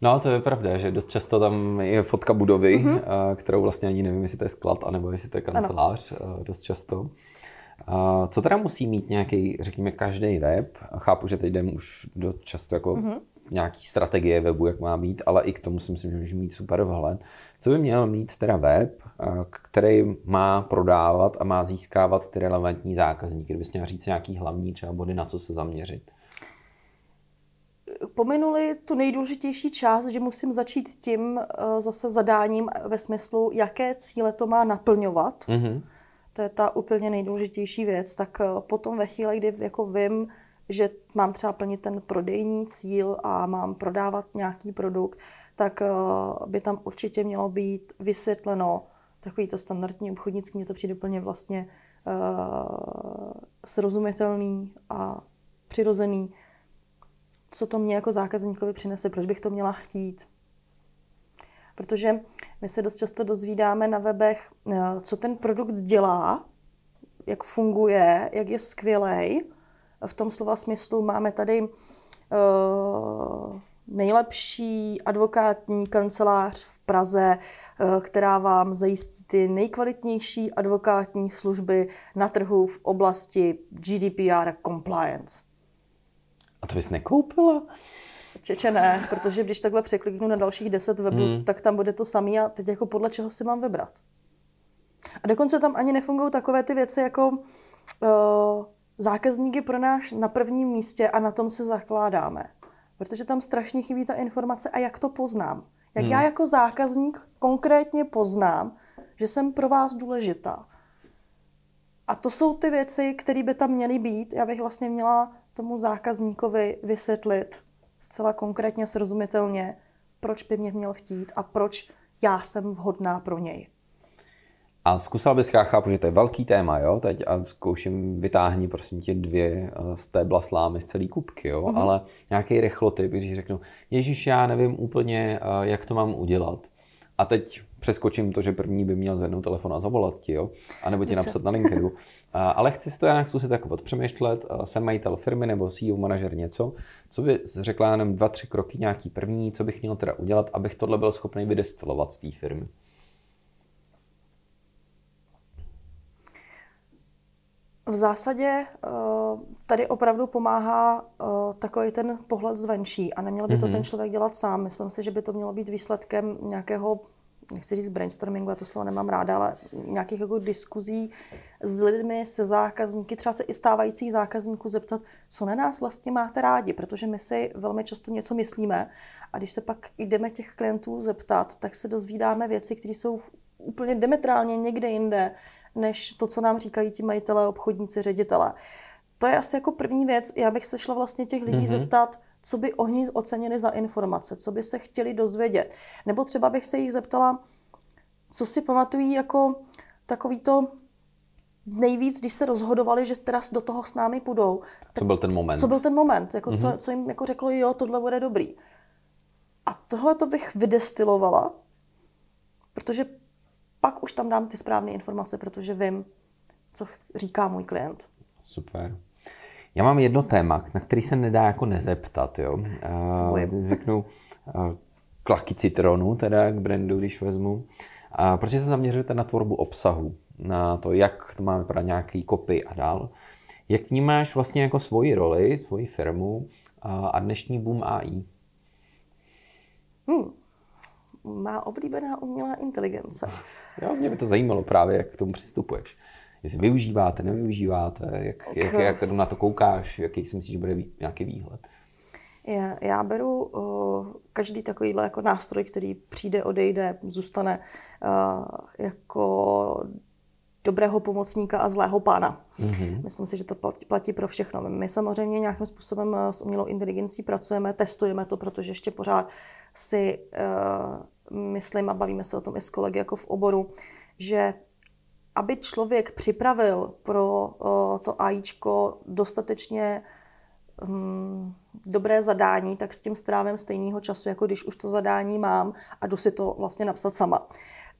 No, to je pravda, že dost často tam je fotka budovy, mm-hmm. kterou vlastně ani nevím, jestli to je sklad, anebo jestli to je kancelář, ano. dost často. Co teda musí mít nějaký, řekněme, každý web? Chápu, že teď jdem už dost často jako mm-hmm. Nějaký strategie webu, jak má být, ale i k tomu si myslím, že může mít super vhled. Co by měl mít teda web, který má prodávat a má získávat ty relevantní zákazníky? Kdybys měl říct nějaký hlavní třeba body, na co se zaměřit? pominuli tu nejdůležitější část, že musím začít tím uh, zase zadáním ve smyslu, jaké cíle to má naplňovat. Mm-hmm. To je ta úplně nejdůležitější věc. Tak uh, potom ve chvíli, kdy jako vím, že mám třeba plnit ten prodejní cíl a mám prodávat nějaký produkt, tak uh, by tam určitě mělo být vysvětleno takový to standardní obchodnický, mě to přijde úplně vlastně uh, srozumitelný a přirozený, co to mě jako zákazníkovi přinese, proč bych to měla chtít. Protože my se dost často dozvídáme na webech, eh, co ten produkt dělá, jak funguje, jak je skvělej. V tom slova smyslu máme tady uh, nejlepší advokátní kancelář v Praze, uh, která vám zajistí ty nejkvalitnější advokátní služby na trhu v oblasti GDPR compliance. A to bys nekoupila? Čeče ne, protože když takhle překliknu na dalších 10 webů, hmm. tak tam bude to samé a teď jako podle čeho si mám vybrat. A dokonce tam ani nefungují takové ty věci jako uh, zákazník je pro nás na prvním místě a na tom se zakládáme. Protože tam strašně chybí ta informace a jak to poznám. Jak hmm. já jako zákazník konkrétně poznám, že jsem pro vás důležitá. A to jsou ty věci, které by tam měly být. Já bych vlastně měla tomu zákazníkovi vysvětlit zcela konkrétně, srozumitelně, proč by mě měl chtít a proč já jsem vhodná pro něj. A zkusila bys, já chápu, že to je velký téma, jo, teď a zkouším vytáhni prosím tě dvě eh, z té slámy z celý kupky, jo, mm-hmm. ale nějaký rychlotyp, když řeknu, Ježíš, já nevím úplně, eh, jak to mám udělat. A teď přeskočím to, že první by měl zvednout telefon a zavolat ti, jo? A nebo ti napsat na LinkedInu. Ale chci si to nějak zkusit jako odpřemýšlet. Jsem majitel firmy nebo CEO manažer něco, co by řekla jenom dva, tři kroky, nějaký první, co bych měl teda udělat, abych tohle byl schopný vydestilovat z té firmy. V zásadě eh, tady opravdu pomáhá eh, takový ten pohled zvenčí a neměl by to mm-hmm. ten člověk dělat sám. Myslím si, že by to mělo být výsledkem nějakého, nechci říct brainstormingu, já to slovo nemám ráda, ale nějakých jako diskuzí s lidmi, se zákazníky, třeba se i stávajících zákazníků zeptat, co na nás vlastně máte rádi, protože my si velmi často něco myslíme a když se pak jdeme těch klientů zeptat, tak se dozvídáme věci, které jsou úplně diametrálně někde jinde, než to, co nám říkají ti majitelé, obchodníci, ředitelé. To je asi jako první věc. Já bych se šla vlastně těch lidí mm-hmm. zeptat, co by oni ocenili za informace, co by se chtěli dozvědět. Nebo třeba bych se jich zeptala, co si pamatují jako takový to nejvíc, když se rozhodovali, že teda do toho s námi půjdou. Co byl ten moment? Co byl ten moment, jako mm-hmm. co, mhm. co jim jako řeklo, jo, tohle bude dobrý. A tohle to bych vydestilovala, protože pak už tam dám ty správné informace, protože vím, co říká můj klient. Super. Já mám jedno téma, na který se nedá jako nezeptat. Jo. Uh, řeknu uh, klaky citronu, teda k brandu, když vezmu. Uh, protože se zaměřujete na tvorbu obsahu, na to, jak to má vypadat nějaký kopy a dál. Jak vnímáš vlastně jako svoji roli, svoji firmu a dnešní boom AI? Hmm má oblíbená umělá inteligence. Jo, mě by to zajímalo právě, jak k tomu přistupuješ. Jestli využíváte, nevyužíváte, jak, jak, jak na to koukáš, jaký si myslíš, že bude nějaký výhled? Já, já beru uh, každý takovýhle jako nástroj, který přijde, odejde, zůstane uh, jako dobrého pomocníka a zlého pána. Mm-hmm. Myslím si, že to platí pro všechno. My samozřejmě nějakým způsobem s umělou inteligencí pracujeme, testujeme to, protože ještě pořád si uh, myslím a bavíme se o tom i s kolegy jako v oboru, že aby člověk připravil pro uh, to AIčko dostatečně um, dobré zadání, tak s tím strávím stejného času, jako když už to zadání mám a jdu si to vlastně napsat sama.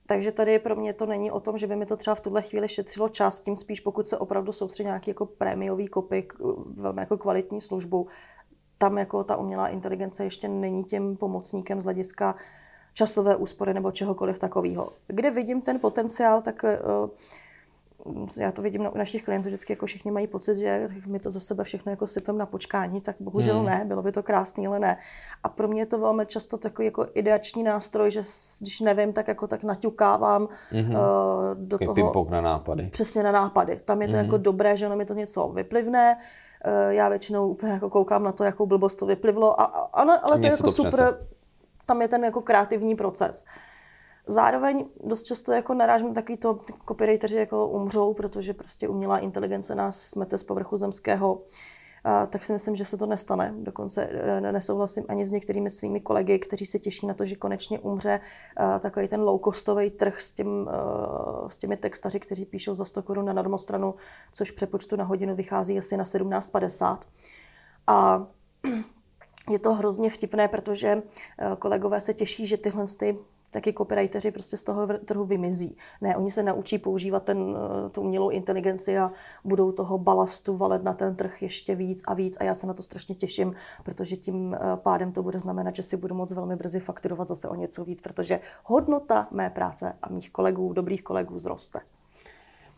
Takže tady pro mě to není o tom, že by mi to třeba v tuhle chvíli šetřilo čas, tím spíš pokud se opravdu soustředí nějaký jako prémiový kopy, velmi jako kvalitní službu, tam jako ta umělá inteligence ještě není tím pomocníkem z hlediska časové úspory nebo čehokoliv takového. Kde vidím ten potenciál, tak uh, já to vidím u našich klientů, vždycky jako všichni mají pocit, že my to za sebe všechno jako sypem na počkání, tak bohužel hmm. ne, bylo by to krásný, ale ne. A pro mě je to velmi často takový jako ideační nástroj, že když nevím, tak jako tak naťukávám hmm. uh, do Takový toho. na nápady. Přesně na nápady. Tam je to hmm. jako dobré, že ono mi to něco vyplivne, uh, já většinou úplně jako koukám na to, jakou blbost to vyplivlo, a, a, ale, ale to je jako to super, tam je ten jako kreativní proces. Zároveň dost často jako narážím takový to copywriteri jako umřou, protože prostě umělá inteligence nás smete z povrchu zemského, a, tak si myslím, že se to nestane. Dokonce e, nesouhlasím ani s některými svými kolegy, kteří se těší na to, že konečně umře a, takový ten low-costový trh s, tím, a, e, s těmi textaři, kteří píšou za 100 korun na normostranu, což přepočtu na hodinu vychází asi na 17,50 A je to hrozně vtipné, protože kolegové se těší, že tyhle ty taky copywriteri prostě z toho trhu vymizí. Ne, oni se naučí používat ten, eh, tu umělou inteligenci a budou toho balastu valet na ten trh ještě víc a víc a já se na to strašně těším, protože tím eh, pádem to bude znamenat, že si budu moc velmi brzy fakturovat zase o něco víc, protože hodnota mé práce a mých kolegů, dobrých kolegů zroste.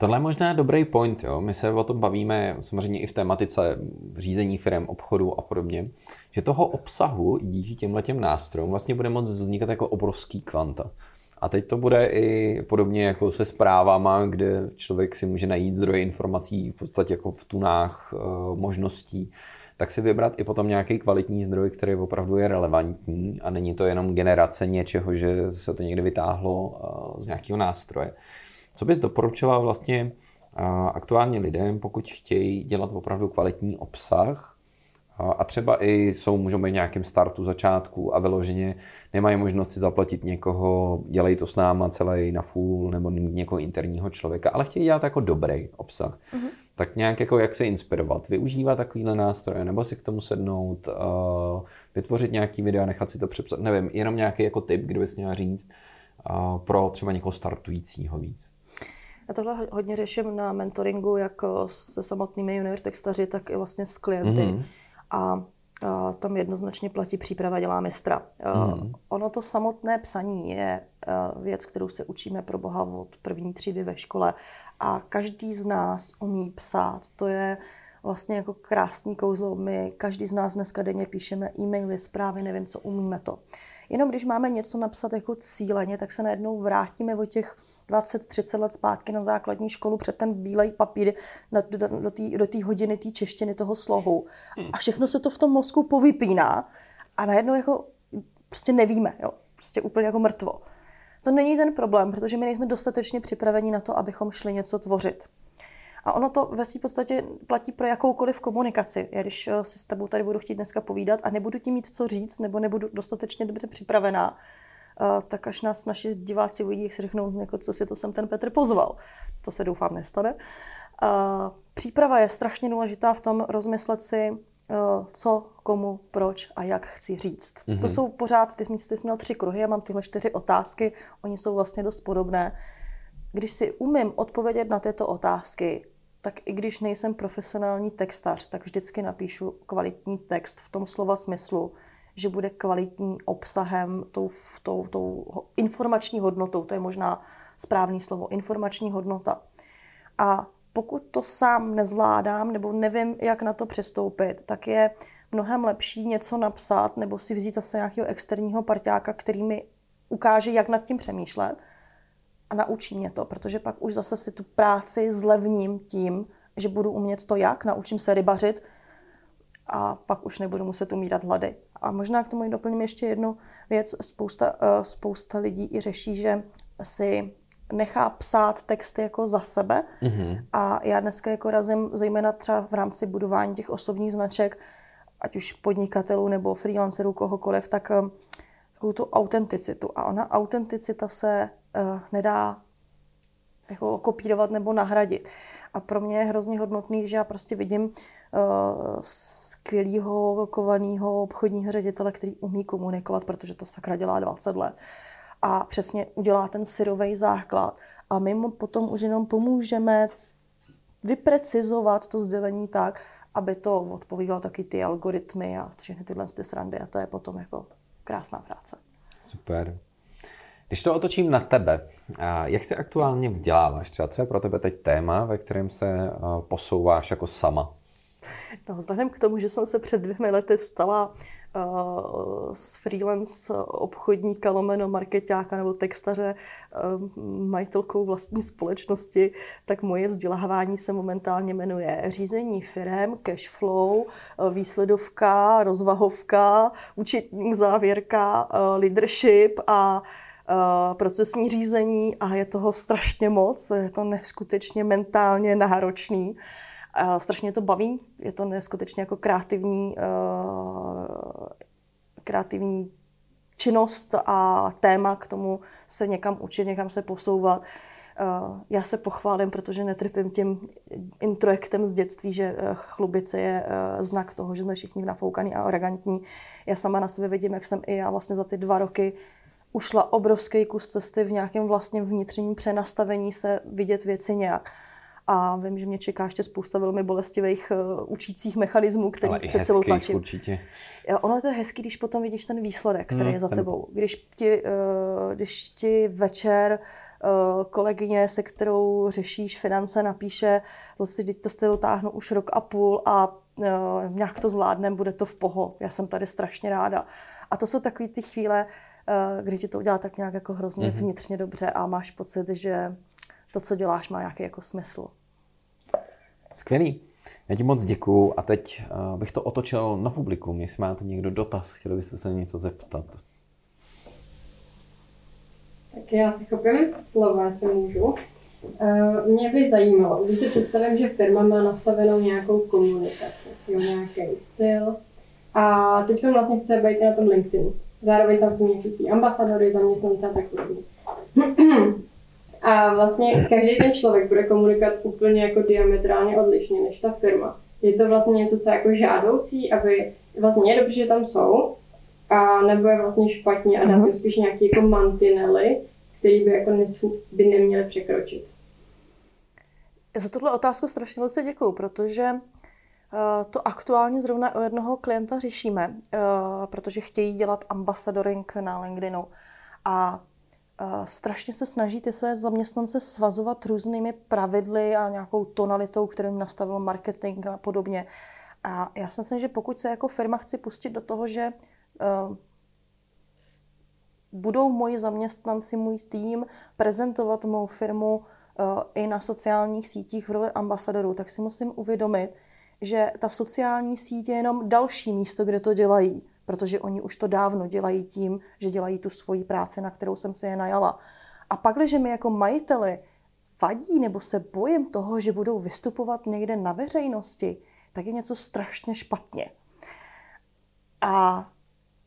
Tohle je možná dobrý point, jo. My se o tom bavíme samozřejmě i v tématice řízení firm, obchodu a podobně, že toho obsahu díky těmhle těm nástrojům vlastně bude moct vznikat jako obrovský kvanta. A teď to bude i podobně jako se zprávama, kde člověk si může najít zdroje informací v podstatě jako v tunách e, možností, tak si vybrat i potom nějaký kvalitní zdroj, který opravdu je relevantní a není to jenom generace něčeho, že se to někde vytáhlo e, z nějakého nástroje. Co bys doporučila vlastně aktuálně lidem, pokud chtějí dělat opravdu kvalitní obsah a třeba i jsou, můžou být nějakým startu, začátku a vyloženě nemají možnost si zaplatit někoho, dělají to s náma celý na full nebo někoho interního člověka, ale chtějí dělat jako dobrý obsah. Mm-hmm. Tak nějak jako jak se inspirovat, využívat takovýhle nástroje, nebo si k tomu sednout, vytvořit nějaký video, nechat si to přepsat, nevím, jenom nějaký jako tip, kdybys měla říct, pro třeba někoho startujícího víc. Já tohle hodně řeším na mentoringu, jak eh, se samotnými junior textaři, tak i vlastně s klienty. Mm-hmm. A a tam jednoznačně platí příprava dělá mistra. Mm. Ono to samotné psaní je eh, věc, kterou se učíme pro boha od první třídy ve škole a každý z nás umí psát. To je vlastně jako krásný kouzlo. My, každý z nás dneska denně píšeme e-maily, zprávy, nevím co, umíme to. Jenom když máme něco napsat jako cíleně, tak se najednou vrátíme o těch 20-30 let zpátky na základní školu před ten bílej papír do, do, do té do hodiny té češtiny toho slohu. A všechno se to v tom mozku povypíná a najednou jako prostě nevíme, jo, prostě úplně jako mrtvo. To není ten problém, protože my nejsme dostatečně připraveni na to, abychom šli něco tvořit. A ono to ve své podstatě platí pro jakoukoliv komunikaci. Já když eh, si s tebou tady budu chtít dneska povídat a nebudu ti mít co říct, nebo nebudu dostatečně dobře připravená, tak až nás naši diváci uvidí, jak si řeknou, jako, co si to jsem ten Petr pozval. To se doufám nestane. Příprava je strašně důležitá v tom rozmyslet si, co, komu, proč a jak chci říct. Mm-hmm. To jsou pořád, ty, ty jsi měl tři kruhy, já mám tyhle čtyři otázky, oni jsou vlastně dost podobné. Když si umím odpovědět na tyto otázky, tak i když nejsem profesionální textař, tak vždycky napíšu kvalitní text v tom slova smyslu, že bude kvalitní obsahem, tou, tou, tou informační hodnotou, to je možná správný slovo, informační hodnota. A pokud to sám nezvládám nebo nevím, jak na to přistoupit, tak je mnohem lepší něco napsat nebo si vzít zase nějakého externího parťáka, který mi ukáže, jak nad tím přemýšlet – a naučí mě to, protože pak už zase si tu práci zlevním tím, že budu umět to jak, naučím se rybařit a pak už nebudu muset umírat hlady. A možná k tomu doplním ještě jednu věc. Spousta, uh, spousta lidí i řeší, že si nechá psát texty jako za sebe. Mm-hmm. A já dneska jako razím zejména třeba v rámci budování těch osobních značek, ať už podnikatelů nebo freelancerů, kohokoliv, tak uh, takovou tu autenticitu. A ona autenticita se uh, nedá jako kopírovat nebo nahradit. A pro mě je hrozně hodnotný, že já prostě vidím uh, skvělého, kovaného obchodního ředitele, který umí komunikovat, protože to sakra dělá 20 let. A přesně udělá ten syrový základ. A my mu potom už jenom pomůžeme vyprecizovat to sdělení tak, aby to odpovídalo taky ty algoritmy a všechny tyhle ty srandy. A to je potom jako krásná práce. Super. Když to otočím na tebe, jak se aktuálně vzděláváš? Třeba co je pro tebe teď téma, ve kterém se posouváš jako sama? No, vzhledem k tomu, že jsem se před dvěmi lety stala uh, z freelance obchodníka, lomeno marketáka nebo textaře uh, majitelkou vlastní společnosti, tak moje vzdělávání se momentálně jmenuje řízení firem, cash flow, uh, výsledovka, rozvahovka, účetní závěrka, leadership a procesní řízení a je toho strašně moc, je to neskutečně mentálně náročný. A strašně to baví, je to neskutečně jako kreativní, uh, kreativní činnost a téma k tomu se někam učit, někam se posouvat. já se pochválím, protože netrpím tím introjektem z dětství, že chlubice je znak toho, že jsme všichni nafoukaný a arrogantní. Já sama na sebe vidím, jak jsem i já vlastně za ty dva roky ušla obrovský kus cesty v nějakém vlastním vnitřním přenastavení se vidět věci nějak. A vím, že mě čeká ještě spousta velmi bolestivých uh, učících mechanismů, který před sebou tlačím. určitě. Ono je to hezký, když potom vidíš ten výsledek, který hmm, je za ten... tebou. Když ti, uh, když ti večer uh, kolegyně, se kterou řešíš finance, napíše, Luci, teď to jste dotáhnu už rok a půl a uh, nějak to zvládnem, bude to v poho. Já jsem tady strašně ráda. A to jsou takové ty chvíle, uh, kdy ti to udělá tak nějak jako hrozně mm-hmm. vnitřně dobře a máš pocit, že to, co děláš, má nějaký jako smysl. Skvělý. Já ti moc děkuju a teď uh, bych to otočil na publikum. Jestli máte někdo dotaz, chtěli byste se něco zeptat. Tak já si chopím slova, jestli můžu. Uh, mě by zajímalo, když si představím, že firma má nastavenou nějakou komunikaci, jo, nějaký styl, a teď vlastně chce být na tom LinkedIn. Zároveň tam mít nějaký svý ambasadory, zaměstnance a tak podobně. A vlastně každý ten člověk bude komunikovat úplně jako diametrálně odlišně než ta firma. Je to vlastně něco, co je jako žádoucí, aby vlastně je dobře, že tam jsou, a nebo je vlastně špatně a dát mm-hmm. spíš nějaké jako mantinely, který by jako by neměly překročit. Já za tuhle otázku strašně moc děkuju, protože uh, to aktuálně zrovna u jednoho klienta řešíme, uh, protože chtějí dělat ambasadoring na LinkedInu. A strašně se snaží ty své zaměstnance svazovat různými pravidly a nějakou tonalitou, kterým nastavil marketing a podobně. A já si myslím, že pokud se jako firma chci pustit do toho, že uh, budou moji zaměstnanci, můj tým prezentovat mou firmu uh, i na sociálních sítích v roli ambasadorů, tak si musím uvědomit, že ta sociální sítě je jenom další místo, kde to dělají protože oni už to dávno dělají tím, že dělají tu svoji práci, na kterou jsem se je najala. A pak, když mi jako majiteli vadí nebo se bojím toho, že budou vystupovat někde na veřejnosti, tak je něco strašně špatně. A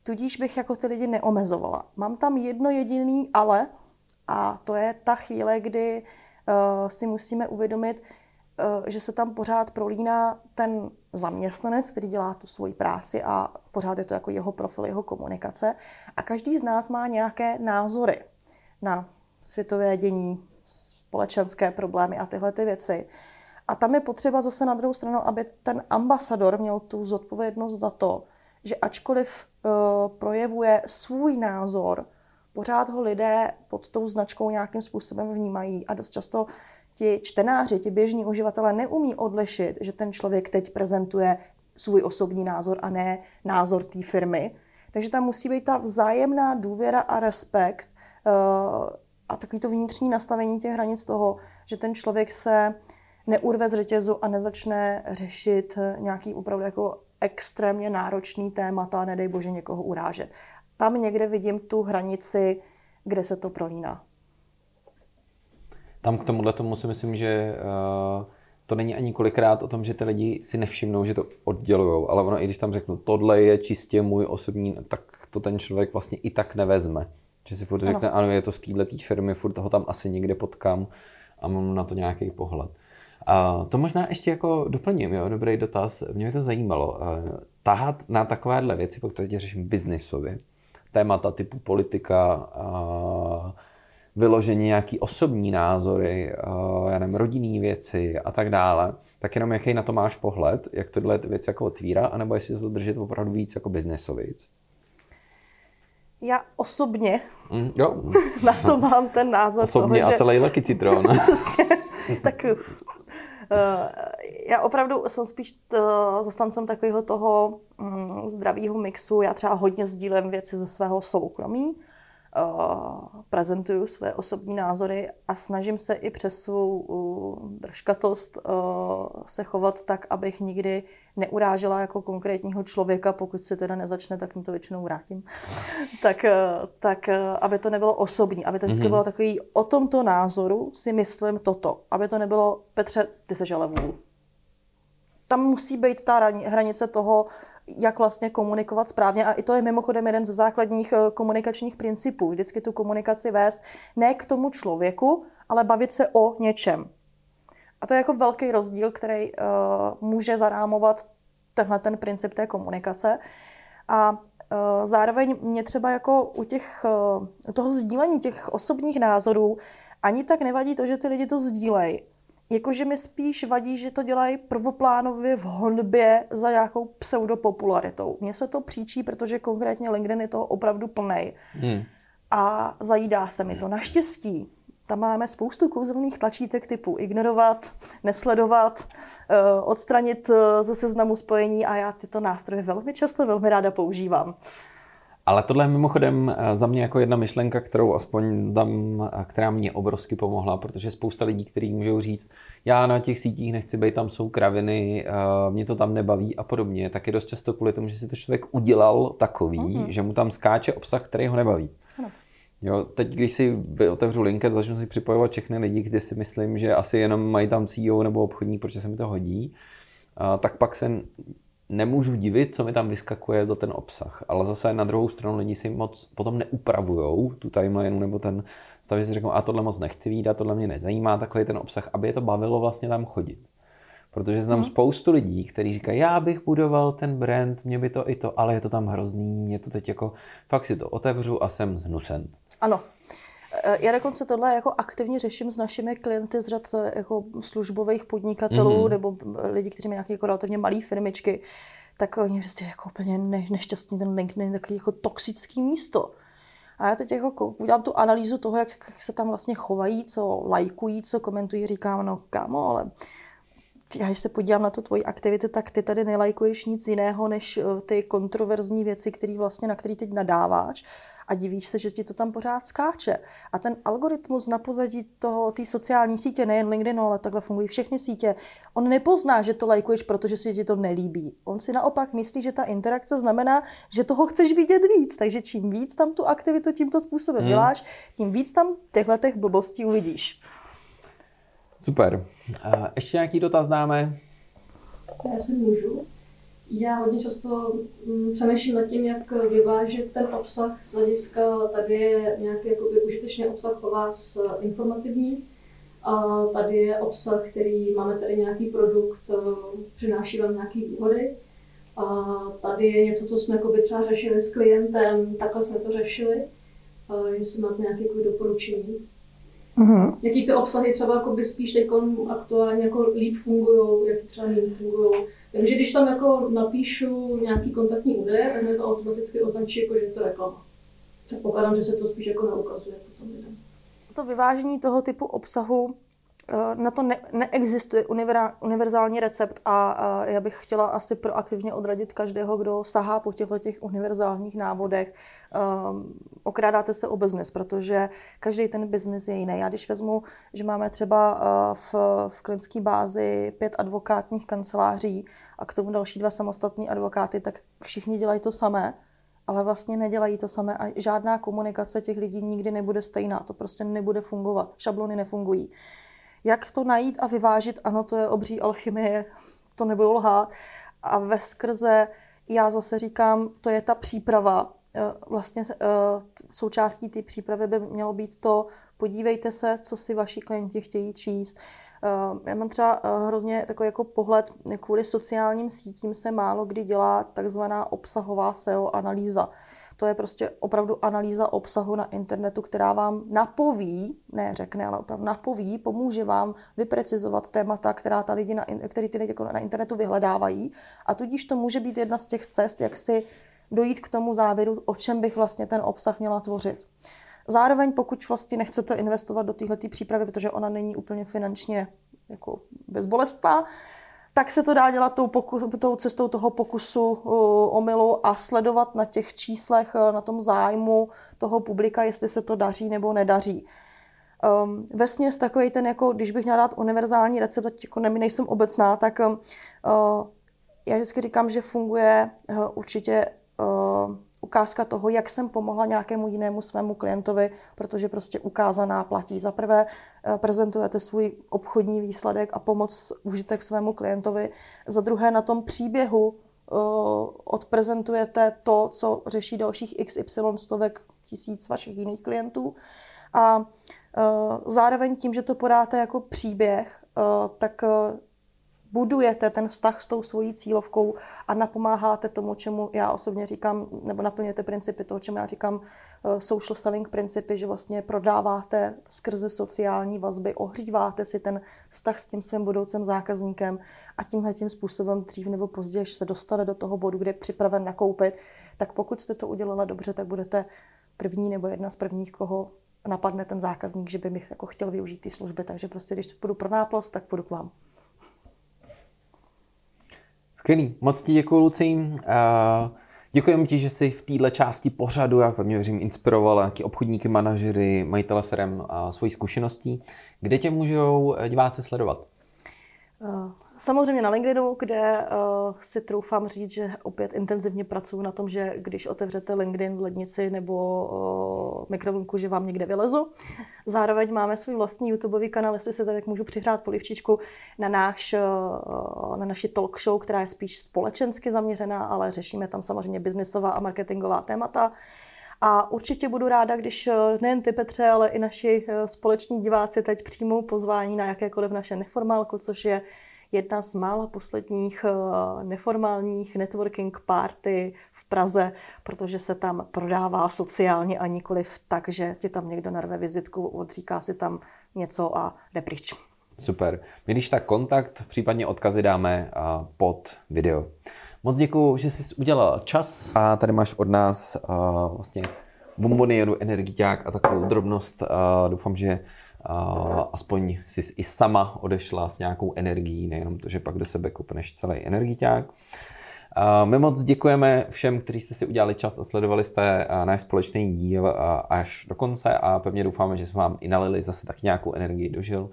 tudíž bych jako ty lidi neomezovala. Mám tam jedno jediný ale, a to je ta chvíle, kdy uh, si musíme uvědomit, že se tam pořád prolíná ten zaměstnanec, který dělá tu svoji práci a pořád je to jako jeho profil, jeho komunikace. A každý z nás má nějaké názory na světové dění, společenské problémy a tyhle ty věci. A tam je potřeba zase na druhou stranu, aby ten ambasador měl tu zodpovědnost za to, že ačkoliv uh, projevuje svůj názor, pořád ho lidé pod tou značkou nějakým způsobem vnímají a dost často ti čtenáři, ti běžní uživatelé neumí odlišit, že ten člověk teď prezentuje svůj osobní názor a ne názor té firmy. Takže tam musí být ta vzájemná důvěra a respekt uh, a takový to vnitřní nastavení těch hranic toho, že ten člověk se neurve z řetězu a nezačne řešit nějaký opravdu jako extrémně náročný témata, nedej bože někoho urážet. Tam někde vidím tu hranici, kde se to prolíná. Tam k tomuhle tomu si myslím, že uh, to není ani kolikrát o tom, že ty lidi si nevšimnou, že to oddělují, ale ono, i když tam řeknu, tohle je čistě můj osobní, tak to ten člověk vlastně i tak nevezme. Že si furt ano. řekne, ano, je to z této firmy, furt toho tam asi někde potkám a mám na to nějaký pohled. A to možná ještě jako doplním, jo, dobrý dotaz. Mě by to zajímalo. Tahat na takovéhle věci, pokud tě řeším biznisově, témata typu politika, vyložení nějaký osobní názory, eh, já nevím, rodinný věci a tak dále, tak jenom jaký na to máš pohled, jak tyhle věci jako otvírá, anebo jestli se to držet opravdu víc jako biznesovic? Já osobně mm, jo. na to mám ten názor Osobně toho, a celý leky citron. Přesně. tak uh, já opravdu jsem spíš t, zastancem takového toho um, zdravého mixu. Já třeba hodně sdílím věci ze svého soukromí Eh, prezentuju své osobní názory a snažím se i přes svou držkatost eh, se chovat tak, abych nikdy neurážela jako konkrétního člověka, pokud se teda nezačne, tak jim to většinou vrátím. tak, eh, tak aby to nebylo osobní, aby to vždycky mm-hmm. bylo takový, o tomto názoru si myslím toto, aby to nebylo, Petře, ty se žele Tam musí být ta hranice toho, jak vlastně komunikovat správně. A i to je mimochodem jeden ze základních eh, komunikačních principů. Vždycky tu komunikaci vést ne k tomu člověku, ale bavit se o něčem. A to je jako velký rozdíl, který uh, může zarámovat tenhle ten princip té komunikace. A uh, zároveň mě třeba jako u těch, uh, toho sdílení těch osobních názorů ani tak nevadí to, že ty lidi to sdílejí. Jakože mi spíš vadí, že to dělají prvoplánově v honbě za nějakou pseudopopularitou. Mně se to příčí, protože konkrétně LinkedIn je toho opravdu plný. Hmm. A zajídá se mi to. Naštěstí tam máme spoustu kouzelných tlačítek typu ignorovat, nesledovat, eh, odstranit eh, ze seznamu spojení a já tyto nástroje velmi často, velmi ráda používám. Ale tohle je mimochodem eh, za mě jako jedna myšlenka, kterou aspoň tam, která mě obrovsky pomohla, protože spousta lidí, kteří můžou říct, já na těch sítích nechci být, tam jsou kraviny, mě to tam nebaví a podobně, tak je dost často kvůli tomu, že si to člověk udělal takový, mm-hmm. že mu tam skáče obsah, který ho nebaví. Ano. Jo, teď, když si otevřu LinkedIn, začnu si připojovat všechny lidi, kde si myslím, že asi jenom mají tam CEO nebo obchodník, protože se mi to hodí, a, tak pak se nemůžu divit, co mi tam vyskakuje za ten obsah. Ale zase na druhou stranu lidi si moc potom neupravujou tu timeline nebo ten stav, že si řeknou, a tohle moc nechci vidět, tohle mě nezajímá, takový ten obsah, aby je to bavilo vlastně tam chodit. Protože znám hmm. spoustu lidí, kteří říkají, já bych budoval ten brand, mě by to i to, ale je to tam hrozný, mě to teď jako, fakt si to otevřu a jsem zhnusen. Ano. E, já dokonce tohle jako aktivně řeším s našimi klienty z řad e, jako službových podnikatelů mm-hmm. nebo lidi, kteří mají nějaké jako relativně malé firmičky, tak oni prostě jako úplně ne, nešťastní ten LinkedIn, takový jako toxický místo. A já teď jako udělám tu analýzu toho, jak, jak se tam vlastně chovají, co lajkují, co komentují, říkám, no kámo, ale já když se podívám na tu tvoji aktivitu, tak ty tady nelajkuješ nic jiného, než ty kontroverzní věci, který vlastně, na který teď nadáváš a divíš se, že ti to tam pořád skáče. A ten algoritmus na pozadí toho, té sociální sítě, nejen LinkedIn, ale takhle fungují všechny sítě, on nepozná, že to lajkuješ, protože si ti to nelíbí. On si naopak myslí, že ta interakce znamená, že toho chceš vidět víc. Takže čím víc tam tu aktivitu tímto způsobem hmm. děláš, tím víc tam těchto těch blbostí uvidíš. Super. A ještě nějaký dotaz dáme? Já si můžu. Já hodně často mm, přemýšlím nad tím, jak vyvážit ten obsah z hlediska, tady je nějaký jakoby, užitečný obsah o vás eh, informativní, a tady je obsah, který máme tady nějaký produkt, eh, přináší vám nějaký výhody. A tady je něco, co jsme jakoby, třeba řešili s klientem, takhle jsme to řešili. A jestli máte nějaké doporučení. Mm-hmm. Jaký ty obsahy třeba jakoby, spíš teď aktuálně jako líp fungují, jaký třeba líp fungují takže když tam jako napíšu nějaký kontaktní údaje, tak mi to automaticky označí, jako, že je to reklama. Předpokládám, že se to spíš jako neukazuje potom lidem. To vyvážení toho typu obsahu na to ne, neexistuje univerzální recept a já bych chtěla asi proaktivně odradit každého, kdo sahá po těchto těch univerzálních návodech. Um, okrádáte se o biznis, protože každý ten biznis je jiný. Já když vezmu, že máme třeba uh, v, v klientské bázi pět advokátních kanceláří a k tomu další dva samostatní advokáty, tak všichni dělají to samé, ale vlastně nedělají to samé a žádná komunikace těch lidí nikdy nebude stejná. To prostě nebude fungovat. Šablony nefungují. Jak to najít a vyvážit? Ano, to je obří alchymie, to nebudu lhát. A ve skrze já zase říkám, to je ta příprava. Eh, vlastně eh, součástí té přípravy by mělo být to, podívejte se, co si vaši klienti chtějí číst, Eh, já mám třeba hrozně takový jako pohled, kvůli sociálním sítím se málo kdy dělá takzvaná obsahová SEO analýza. To je prostě opravdu analýza obsahu na internetu, která vám napoví, ne řekne, ale opravdu napoví, pomůže vám vyprecizovat témata, která ta lidi na, který ty lidi na internetu vyhledávají. A tudíž to může být jedna z těch cest, jak si dojít k tomu závěru, o čem bych vlastně ten obsah měla tvořit. Zároveň, pokud vlastně nechcete investovat do téhle přípravy, protože ona není úplně finančně jako bezbolestná, tak se to dá dělat tou, pokus, tou cestou toho pokusu uh, omylu a sledovat na těch číslech, uh, na tom zájmu toho publika, jestli se to daří nebo nedaří. Um, vesměs takový ten, jako, když bych měla dát univerzální recept, tak jako nejsem obecná, tak um, uh, já vždycky říkám, že funguje uh, určitě uh, ukázka toho, jak jsem pomohla nějakému jinému svému klientovi, protože prostě ukázaná platí. Za prvé eh, prezentujete svůj obchodní výsledek a pomoc užitek svému klientovi. Za druhé na tom příběhu eh, odprezentujete to, co řeší dalších XY stovek tisíc vašich jiných klientů. A uh, zároveň tím, že to podáte jako příběh, tak budujete ten vztah s tou svojí cílovkou a napomáháte tomu, čemu já osobně říkám, nebo naplňujete principy toho, čemu já říkám uh, social selling principy, že vlastně prodáváte skrze sociální vazby, ohříváte si ten vztah s tím svým budoucím zákazníkem a tímhle tím způsobem dřív nebo později se dostane do toho bodu, kde je připraven nakoupit, tak pokud jste to udělala dobře, tak budete první nebo jedna z prvních, koho napadne ten zákazník, že by mi jako chtěl využít ty služby. Takže prostě, když půjdu pro náplast, tak půjdu k vám. Skvělý. Moc ti děkuji, Lucí. Děkujeme ti, že jsi v této části pořadu, já pevně věřím, inspiroval jaký obchodníky, manažery, majitele firm a svojí zkušeností. Kde tě můžou diváci sledovat? Samozřejmě na LinkedInu, kde uh, si troufám říct, že opět intenzivně pracuji na tom, že když otevřete LinkedIn v lednici nebo uh, mikrovlnku, že vám někde vylezu. Zároveň máme svůj vlastní YouTubeový kanál, jestli se tak můžu přihrát polivčičku na, náš, uh, na naši talk show, která je spíš společensky zaměřená, ale řešíme tam samozřejmě biznisová a marketingová témata. A určitě budu ráda, když nejen ty Petře, ale i naši společní diváci teď přijmou pozvání na jakékoliv naše neformálko, což je jedna z mála posledních eh, neformálních networking party v Praze, protože se tam prodává sociálně a nikoliv tak, že ti tam někdo narve vizitku, odříká si tam něco a jde pryč. Super. My když tak kontakt, případně odkazy dáme eh, pod video. Moc děkuji, že jsi udělal čas a tady máš od nás uh, vlastně bombonieru, energiťák a takovou drobnost. Uh, doufám, že aspoň si i sama odešla s nějakou energií, nejenom to, že pak do sebe kopneš celý energiťák. My moc děkujeme všem, kteří jste si udělali čas a sledovali jste náš společný díl až do konce a pevně doufáme, že jsme vám i nalili zase tak nějakou energii dožil.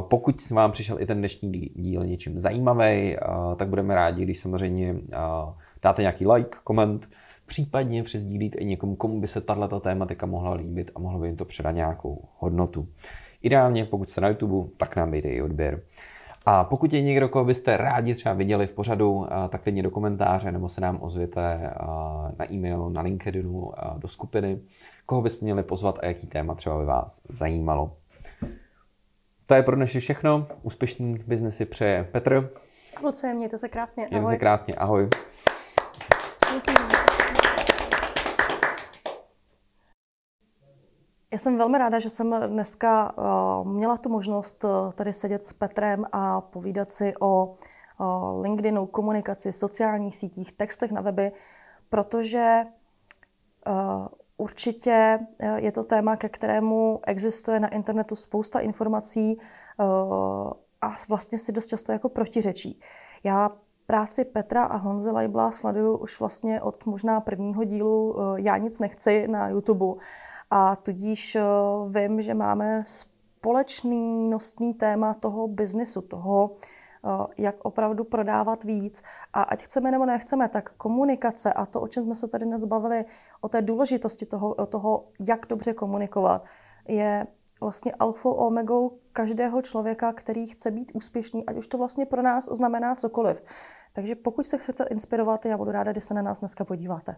Pokud se vám přišel i ten dnešní díl něčím zajímavý, tak budeme rádi, když samozřejmě dáte nějaký like, koment, případně přezdílíte i někomu, komu by se tato tématika mohla líbit a mohlo by jim to předat nějakou hodnotu. Ideálně, pokud jste na YouTube, tak nám dejte i odběr. A pokud je někdo, koho byste rádi třeba viděli v pořadu, tak klidně do komentáře nebo se nám ozvěte na e-mail, na LinkedInu, do skupiny, koho byste měli pozvat a jaký téma třeba by vás zajímalo. To je pro dnešní všechno. Úspěšný biznesy přeje Petr. Lucie, mějte se krásně. Ahoj. Mějte se krásně. Ahoj. Díky. Já jsem velmi ráda, že jsem dneska uh, měla tu možnost uh, tady sedět s Petrem a povídat si o uh, LinkedInu, komunikaci, sociálních sítích, textech na weby, protože určitě je to téma, ke kterému existuje na internetu spousta informací a vlastně si dost často jako protiřečí. Já práci Petra a Honzy Lajbla sleduju už vlastně od možná prvního dílu Já nic nechci na YouTube a tudíž eh, vím, že máme společný nosný téma toho biznisu, toho, eh, jak opravdu prodávat víc. A ať chceme nebo nechceme, tak komunikace a to, o čem jsme se tady dnes bavili, o té důležitosti toho, toho jak dobře komunikovat, je vlastně alfou omegou každého člověka, který chce být úspěšný, ať už to vlastně pro nás znamená cokoliv. Takže pokud se chcete inspirovat, já budu ráda, když se na nás dneska podíváte.